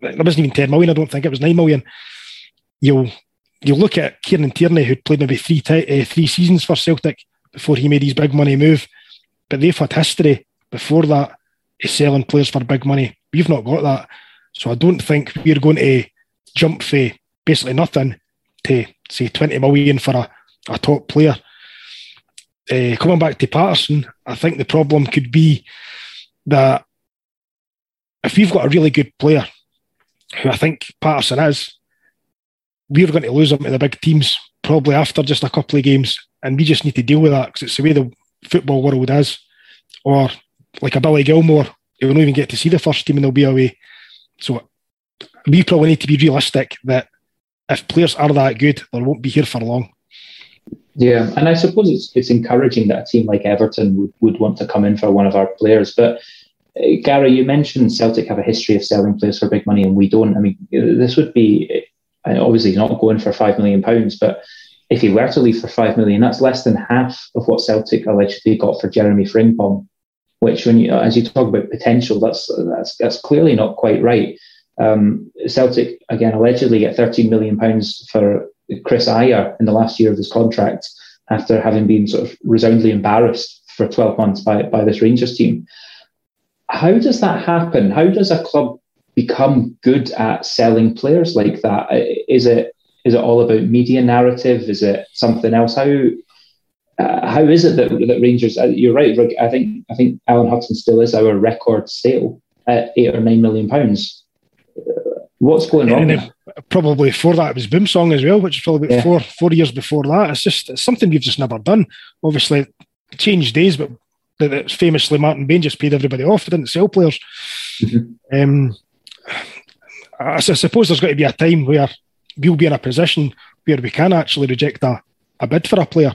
It wasn't even ten million. I don't think it was nine million. You'll you look at Kieran Tierney, who played maybe three t- uh, three seasons for Celtic before he made his big money move, but they've had history before that is selling players for big money. We've not got that, so I don't think we're going to jump for basically nothing to say 20 million for a, a top player. Uh, coming back to Patterson, I think the problem could be that if we've got a really good player, who I think Patterson is, we're going to lose him to the big teams probably after just a couple of games, and we just need to deal with that because it's the way the football world is. Or like a Billy Gilmour, he will not even get to see the first team and they'll be away. So we probably need to be realistic that if players are that good, they won't be here for long. Yeah, and I suppose it's it's encouraging that a team like Everton would, would want to come in for one of our players. But uh, Gary, you mentioned Celtic have a history of selling players for big money, and we don't. I mean, this would be uh, obviously not going for five million pounds, but if he were to leave for five million, that's less than half of what Celtic allegedly got for Jeremie Frimpong. Which, when you as you talk about potential, that's that's that's clearly not quite right. Um, Celtic again allegedly get 13 million pounds for Chris Ajer in the last year of his contract after having been sort of resoundingly embarrassed for 12 months by, by this Rangers team. How does that happen? How does a club become good at selling players like that? Is it is it all about media narrative? Is it something else? How uh, how is it that, that Rangers? Uh, you're right. I think I think Alan Hutton still is our record sale at eight or nine million pounds. What's going on? Probably before that it was Boumsong as well, which is probably yeah. four four years before that. It's just it's something we've just never done. Obviously, changed days, but famously Martin Bain just paid everybody off. They didn't sell players. Mm-hmm. Um, I, I, suppose there's got to be a time where we'll be in a position where we can actually reject a, a bid for a player.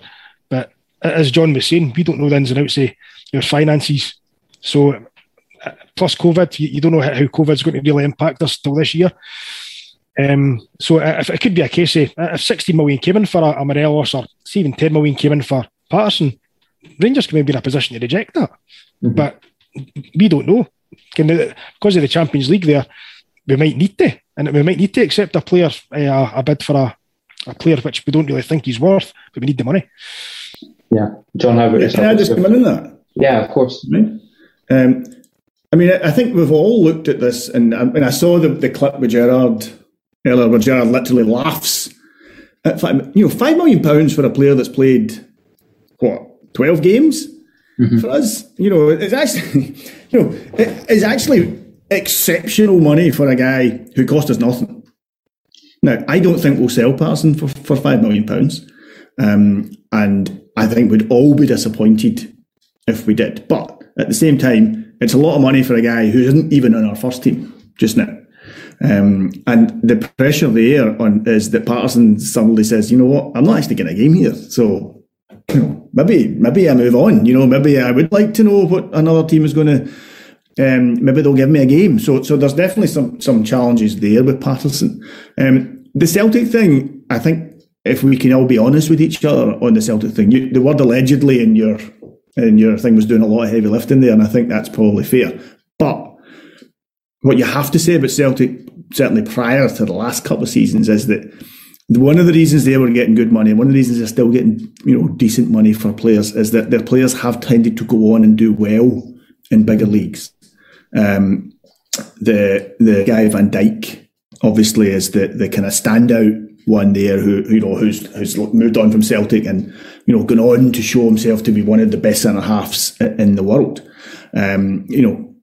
But as John was saying, we don't know the ins and outs of your finances. So plus COVID, you, you don't know how COVID's going to really impact us till this year. Um, so if it could be a case of if 60 million came in for a, a Morelos or even 10 million came in for Patterson, Rangers can maybe be in a position to reject that. Mm-hmm. But we don't know. Can the, because of the Champions League there, we might need to, and we might need to accept a player, uh, a bid for a, a player which we don't really think he's worth, but we need the money. Yeah, John, how about yeah, Can I just come in on that? Yeah, of course. Um, I mean, I think we've all looked at this, and, and I saw the, the clip with Gerrard earlier, where Gerrard literally laughs. At five, you know, five million pounds for a player that's played what twelve games mm-hmm. for us. You know, it's actually, you know, it's actually exceptional money for a guy who cost us nothing. Now, I don't think we'll sell Patterson for, for five million pounds, um, and I think we'd all be disappointed if we did. But at the same time, it's a lot of money for a guy who isn't even on our first team just now. Um, and the pressure there on is that Patterson suddenly says, you know what, I'm not actually getting a game here. So, you know, maybe maybe I move on. You know, maybe I would like to know what another team is going to. Um, maybe they'll give me a game. So, so there's definitely some some challenges there with Patterson. Um, the Celtic thing, I think, if we can all be honest with each other on the Celtic thing, you, the word allegedly in your in your thing was doing a lot of heavy lifting there, and I think that's probably fair. But what you have to say about Celtic, certainly prior to the last couple of seasons, is that one of the reasons they were getting good money, one of the reasons they're still getting you know decent money for players, is that their players have tended to go on and do well in bigger leagues. Um, the the guy Van Dijk obviously is the the kind of standout one there who, you know who's who's moved on from Celtic and you know gone on to show himself to be one of the best centre halves in the world. Um, you know,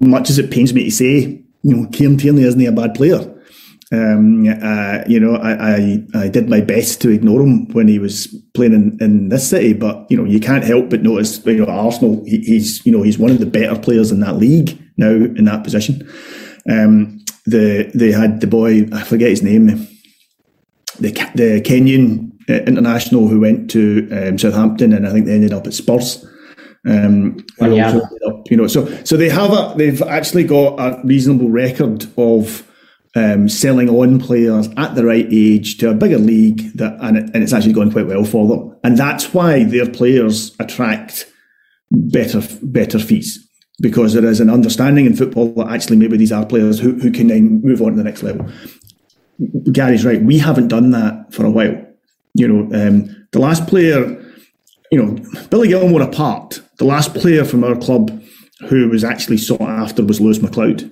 much as it pains me to say, you know, Kieran Tierney isn't a bad player. Um, uh, you know, I, I, I did my best to ignore him when he was playing in, in this city, but you know, you can't help but notice, you know, Arsenal, he, he's you know he's one of the better players in that league now in that position. Um, the they had the boy, I forget his name, the the Kenyan uh, international who went to um, Southampton, and I think they ended up at Spurs. Um, yeah. up, you know, so so they have a they've actually got a reasonable record of um, selling on players at the right age to a bigger league that and, it, and it's actually going quite well for them, and that's why their players attract better better fees because there is an understanding in football that actually maybe these are players who, who can then move on to the next level. Gary's right. We haven't done that for a while. You know, um, the last player, you know, Billy Gilmour apart, the last player from our club who was actually sought after was Lewis McLeod.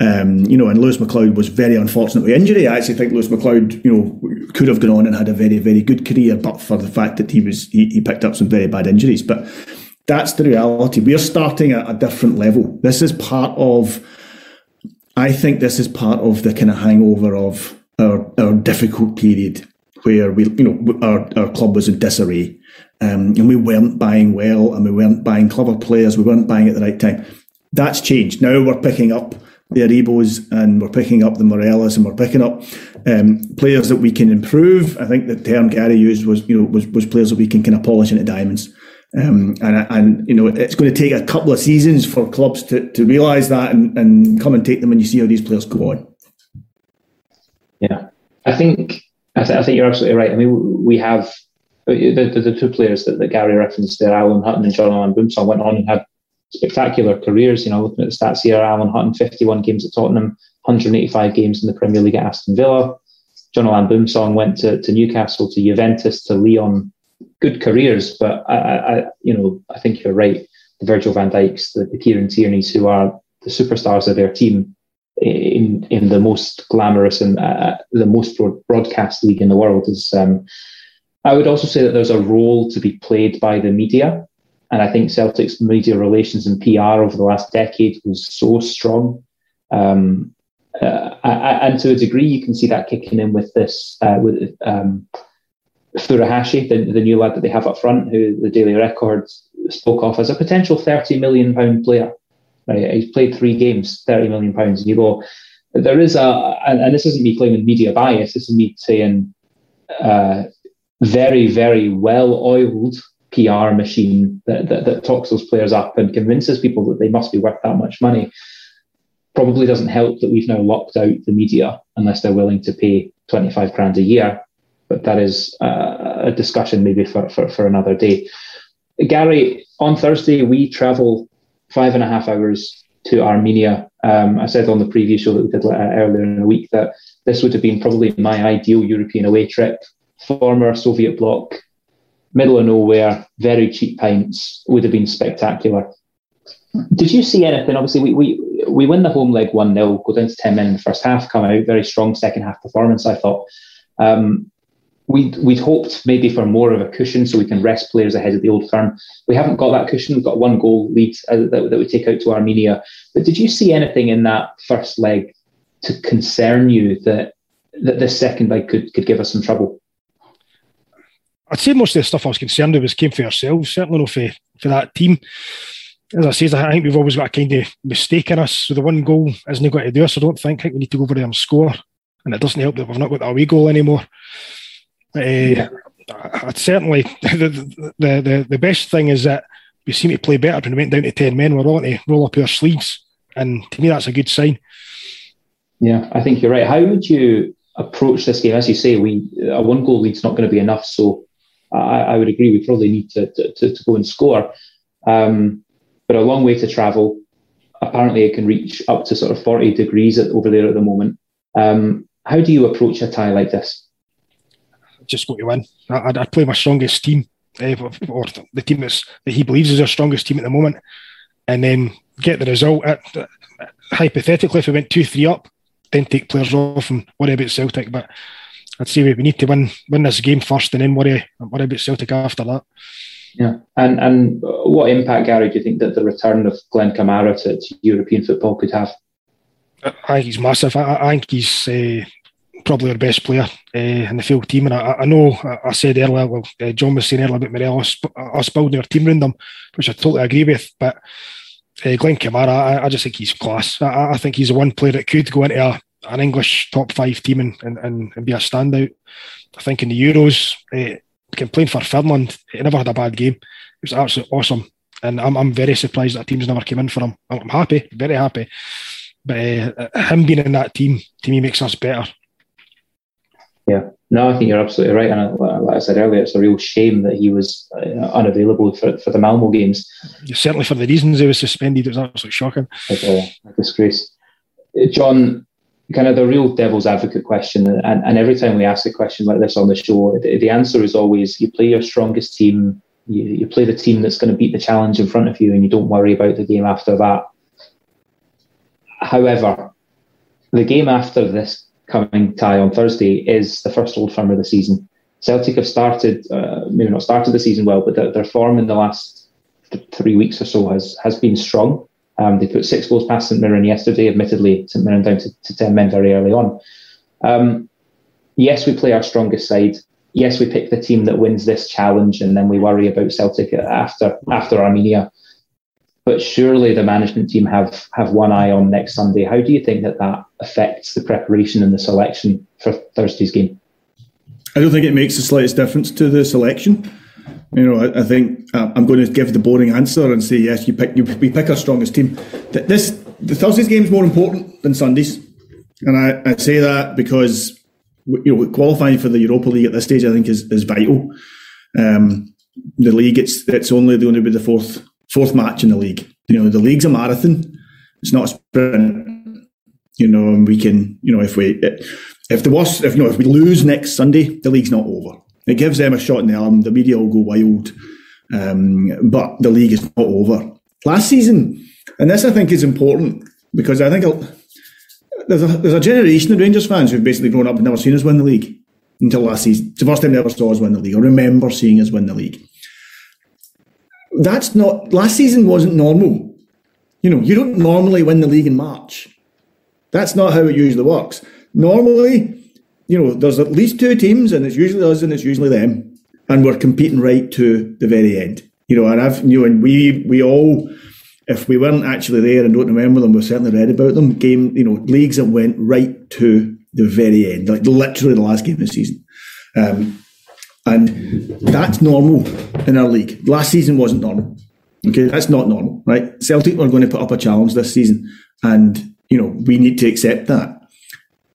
Um, you know, and Lewis McLeod was very unfortunate with injury. I actually think Lewis McLeod, you know, could have gone on and had a very, very good career, but for the fact that he was he, he picked up some very bad injuries. But that's the reality. We're starting at a different level. This is part of I think this is part of the kind of hangover of our, our difficult period where we, you know, our, our club was in disarray. Um, and we weren't buying well and we weren't buying clever players. We weren't buying at the right time. That's changed. Now we're picking up the Aribos and we're picking up the Morelos and we're picking up um, players that we can improve. I think the term Gary used was, you know, was, was players that we can kind of polish into diamonds. Um, and, and, you know, it's going to take a couple of seasons for clubs to, to realise that and, and come and take them and you see how these players go on. Yeah, I think I, th- I think you're absolutely right. I mean, we have the, the, the two players that, that, Gary referenced there, Alan Hutton and Jonathan Boumsong, went on and had spectacular careers. You know, looking at the stats here, Alan Hutton, 51 games at Tottenham, 185 games in the Premier League at Aston Villa. Jonathan Boumsong went to, to Newcastle, to Juventus, to Lyon, good careers, but I, I, you know, I think you're right. The Virgil van Dijks, the, the Kieran Tierneys, who are the superstars of their team in in the most glamorous and uh, the most broadcast league in the world, is. Um, I would also say that there's a role to be played by the media, and I think Celtic's media relations and PR over the last decade was so strong. Um, uh, and to a degree, you can see that kicking in with this, uh, with um, Furuhashi, the, the new lad that they have up front, who the Daily Record spoke of as a potential thirty million pound player. Right, he's played three games, thirty million pounds, and you go. There is a, and, and this isn't me claiming media bias. This is me saying, uh, very, very well-oiled PR machine that, that, that talks those players up and convinces people that they must be worth that much money. Probably doesn't help that we've now locked out the media unless they're willing to pay 25 grand a year. But that is uh, a discussion maybe for, for, for another day. Gary, on Thursday, we travel five and a half hours to Armenia. Um, I said on the previous show that we did uh, earlier in the week that this would have been probably my ideal European away trip. Former Soviet bloc, middle of nowhere, very cheap pints, would have been spectacular. Did you see anything? Obviously, we, we, we win the home leg 1 0, go down to 10 men in the first half, come out, very strong second half performance, I thought. Um, we'd, we'd hoped maybe for more of a cushion so we can rest players ahead of the old firm. We haven't got that cushion. We've got one goal lead uh, that, that we take out to Armenia. But did you see anything in that first leg to concern you that that this second leg could, could give us some trouble? I'd say most of the stuff I was concerned with was came for ourselves, certainly not for, for that team. As I say, I think we've always got a kind of mistake in us. So the one goal isn't going to do us. I don't think. I think we need to go over there and score. And it doesn't help that we've not got that away goal anymore. Uh. I'd certainly the, the, the the best thing is that we seem to play better when we went down to ten men. We're willing to roll up our sleeves, and to me that's a good sign. Yeah, I think you're right. How would you approach this game? As you say, we a one goal lead's not going to be enough. So I, I would agree. We probably need to to, to go and score. Um, but a long way to travel. Apparently, it can reach up to sort of 40 degrees at, over there at the moment. Um, how do you approach a tie like this? Just go to win. I'd, I'd play my strongest team, uh, or the team that's, that he believes is our strongest team at the moment, and then get the result. At, uh, hypothetically, if we went 2 3 up, then take players off and worry about Celtic. But I'd say we need to win win this game first and then worry, worry about Celtic after that. Yeah, and and what impact, Gary, do you think that the return of Glenn Kamara to, to European football could have? I think he's massive. I, I think he's uh, probably our best player uh, in the field team. And I, I know I said earlier, well, uh, John was saying earlier about Morelos, us building our team around them, which I totally agree with. But uh, Glenn Kamara, I, I, just think he's class. I, I, think he's the one player that could go into a, an English top five team and, and, and, be a standout. I think in the Euros, uh, playing for Finland, he never had a bad game. It was absolutely awesome. And I'm, I'm very surprised that team's never came in for him. I'm happy, very happy. But uh, him being in that team, to me, makes us better. Yeah, no, I think you're absolutely right. And like I said earlier, it's a real shame that he was uh, unavailable for, for the Malmo games. Certainly for the reasons he was suspended, it was absolutely shocking. It's a, a disgrace. John, kind of the real devil's advocate question, and, and every time we ask a question like this on the show, the, the answer is always you play your strongest team, you, you play the team that's going to beat the challenge in front of you, and you don't worry about the game after that. However, the game after this coming tie on Thursday is the first Old Firm of the season. Celtic have started, uh, maybe not started the season well, but their, their form in the last th- three weeks or so has has been strong. Um, they put six goals past St Mirren yesterday. Admittedly, St Mirren down to, to 10 men very early on. Um, yes, we play our strongest side. Yes, we pick the team that wins this challenge, and then we worry about Celtic after after Armenia. But surely the management team have have one eye on next Sunday. How do you think that that affects the preparation and the selection for Thursday's game? I don't think it makes the slightest difference to the selection. You know, I, I think uh, I'm going to give the boring answer and say yes. You pick, you, we pick our strongest team. This the Thursday's game is more important than Sundays, and I, I say that because you know qualifying for the Europa League at this stage I think is is vital. Um, the league it's it's only going to be the fourth fourth match in the league. You know, the league's a marathon. It's not a sprint. You know, and we can you know if we if the worst if you know if we lose next Sunday, the league's not over. It gives them a shot in the arm. The media will go wild, um, but the league is not over. Last season, and this I think is important because I think there's a, there's a generation of Rangers fans who've basically grown up and never seen us win the league until last season. It's the first time they ever saw us win the league or remember seeing us win the league. That's not last season wasn't normal. You know, you don't normally win the league in March. That's not how it usually works. Normally, you know, there's at least two teams, and it's usually us and it's usually them, and we're competing right to the very end. You know, and I've you know, and we we all, if we weren't actually there and don't remember them, we've certainly read about them. Game, you know, leagues that went right to the very end, like literally the last game of the season. Um, and that's normal in our league. Last season wasn't normal. Okay, that's not normal, right? Celtic are going to put up a challenge this season, and you know, we need to accept that.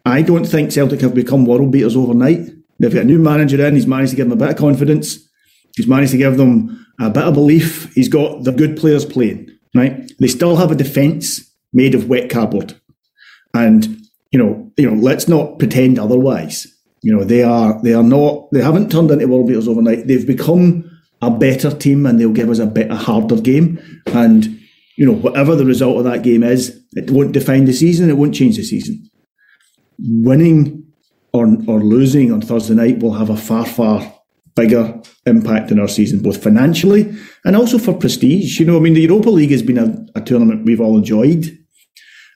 I don't think Celtic have become world beaters overnight. They've got a new manager in. He's managed to give them a bit of confidence. He's managed to give them a bit of belief. He's got the good players playing, right? They still have a defence made of wet cardboard. And, you know, you know, let's not pretend otherwise. You know, they are they are not they haven't turned into world beaters overnight. They've become a better team and they'll give us a bit a harder game. And, you know, whatever the result of that game is, it won't define the season, it won't change the season. Winning or or losing on Thursday night will have a far, far bigger impact in our season, both financially and also for prestige. You know, I mean, the Europa League has been a, a tournament we've all enjoyed.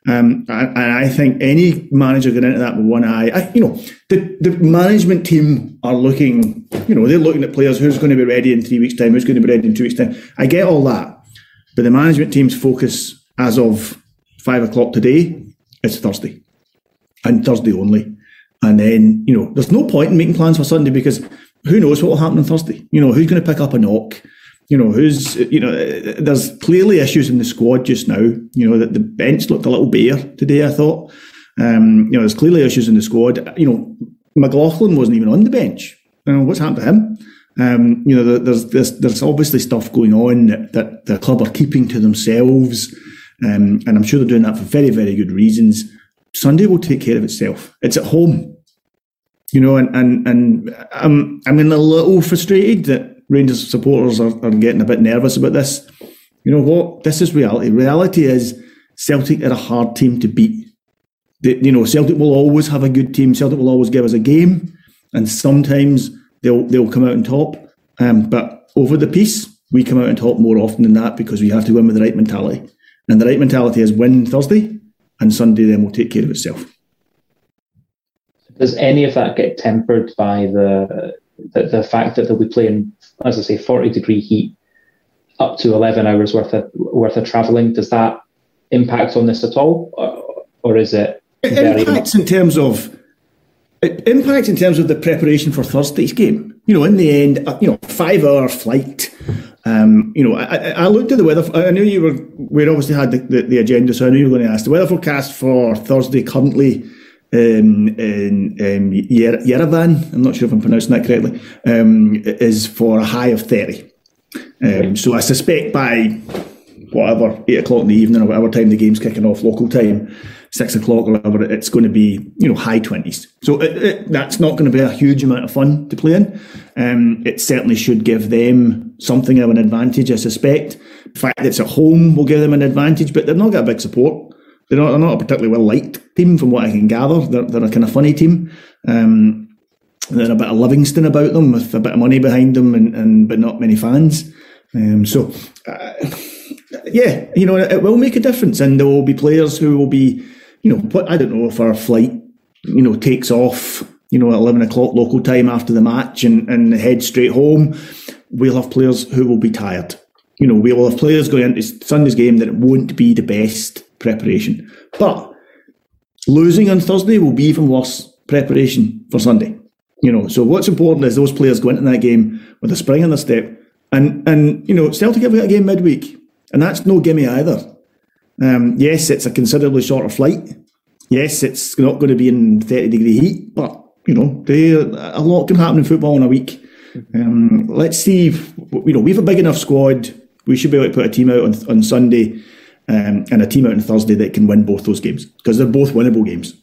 Um, and, and, I think any manager going into that with one eye, I, you know, the, the management team are looking, you know, they're looking at players who's going to be ready in three weeks' time, who's going to be ready in two weeks' time. I get all that. But the management team's focus as of five o'clock today is Thursday and Thursday only. And then, you know, there's no point in making plans for Sunday because who knows what will happen on Thursday? You know, who's going to pick up a knock? You know, who's, you know, there's clearly issues in the squad just now. You know, that the bench looked a little bare today, I thought. Um, you know, there's clearly issues in the squad. You know, McLaughlin wasn't even on the bench. You know, what's happened to him? Um, you know, there's, there's, there's obviously stuff going on that, that the club are keeping to themselves. Um, and I'm sure they're doing that for very, very good reasons. Sunday will take care of itself. It's at home, you know, and and and I'm I'm in a little frustrated that Rangers supporters are, are getting a bit nervous about this. You know what? This is reality. Reality is Celtic are a hard team to beat. They, you know, Celtic will always have a good team. Celtic will always give us a game, and sometimes they'll they'll come out on top. Um, but over the piece, we come out on top more often than that because we have to win with the right mentality. And the right mentality is win Thursday, and Sunday then will take care of itself. Does any of that get tempered by the the, the fact that they'll be playing, as I say, forty degree heat up to eleven hours worth of worth of travelling? Does that impact on this at all, or, or is it? It impacts in terms of it impacts in terms of the preparation for Thursday's game. You know, in the end, you know, five hour flight. Um, you know, I, I, looked at the weather. I knew you were. We obviously had the, the, the, agenda, so I knew you were going to ask the weather forecast for Thursday. Currently, um, in um, Yerevan, I'm not sure if I'm pronouncing that correctly, um, is for a high of 30. Um, so I suspect by whatever, 8 o'clock in the evening or whatever time the game's kicking off, local time, 6 o'clock or whatever, it's going to be, you know, high 20s. So it, it, that's not going to be a huge amount of fun to play in. Um, it certainly should give them something of an advantage, I suspect. The fact that it's at home will give them an advantage, but they've not got a big support. They're not, they're not a particularly well liked team, from what I can gather. They're, they're a kind of funny team. Um, they're a bit of Livingston about them, with a bit of money behind them, and, and but not many fans. Um, so, uh, yeah, you know, it will make a difference, and there will be players who will be, you know, I don't know if our flight, you know, takes off, you know, at eleven o'clock local time after the match, and and head straight home. We'll have players who will be tired. You know, we will have players going into Sunday's game that it won't be the best preparation. But losing on Thursday will be even worse preparation for Sunday. You know, so what's important is those players go into that game with a spring in their step. And and you know, Celtic have got a game midweek, and that's no gimme either. Um, yes, it's a considerably shorter flight. Yes, it's not going to be in thirty degree heat, but you know, they, a lot can happen in football in a week. Um, let's see. If, you know, we have a big enough squad. We should be able to put a team out on, on Sunday um, and a team out on Thursday that can win both those games because they're both winnable games.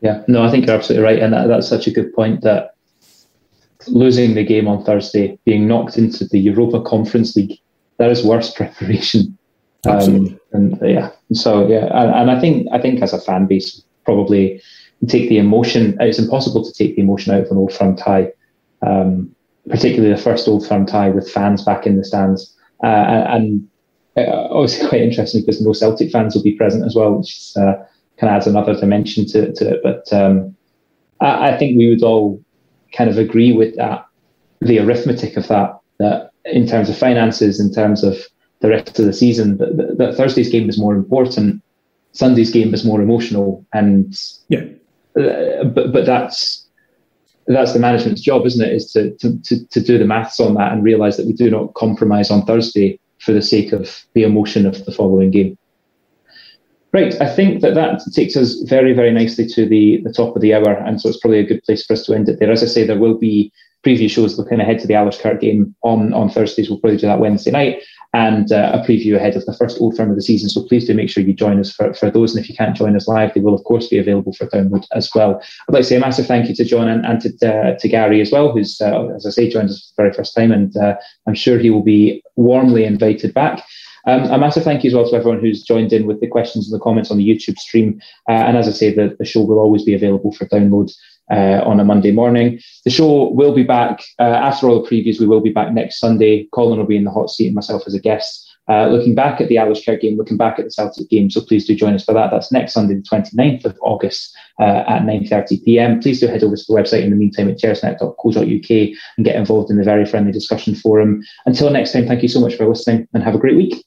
Yeah, no, I think you're absolutely right, and that, that's such a good point that losing the game on Thursday, being knocked into the Europa Conference League, that is worse preparation. Um, absolutely. Um, and yeah, so yeah, and, and I think I think as a fan base, probably take the emotion. It's impossible to take the emotion out of an old firm tie, um, particularly the first old firm tie with fans back in the stands. Uh, and uh, obviously quite interesting because no Celtic fans will be present as well, which is, uh, kind of adds another dimension to, to it. But um, I, I, think we would all kind of agree with that, the arithmetic of that, that in terms of finances, in terms of the rest of the season, that, that Thursday's game is more important, Sunday's game is more emotional, and yeah, uh, but but that's that's the management's job, isn't it? Is to, to, to, to do the maths on that and realise that we do not compromise on Thursday for the sake of the emotion of the following game. Right, I think that that takes us very, very nicely to the, the top of the hour, and so it's probably a good place for us to end it there. As I say, there will be preview shows looking ahead to the Alashkert game on, on Thursdays. We'll probably do that Wednesday night, and uh, a preview ahead of the first Old Firm of the season. So please do make sure you join us for, for those. And if you can't join us live, they will, of course, be available for download as well. I'd like to say a massive thank you to John and, and to, uh, to Gary as well, who's, uh, as I say, joined us for the very first time. And uh, I'm sure he will be warmly invited back. Um, a massive thank you as well to everyone who's joined in with the questions and the comments on the YouTube stream. Uh, and as I say, the, the show will always be available for download uh, on a Monday morning. The show will be back uh, after all the previews. We will be back next Sunday. Colin will be in the hot seat and myself as a guest. Uh, looking back at the Alashkert game, looking back at the Celtic game. So please do join us for that. That's next Sunday, the 29th of August uh, at 9.30pm. Please do head over to the website in the meantime at gersnet.co.uk and get involved in the very friendly discussion forum. Until next time, thank you so much for listening and have a great week.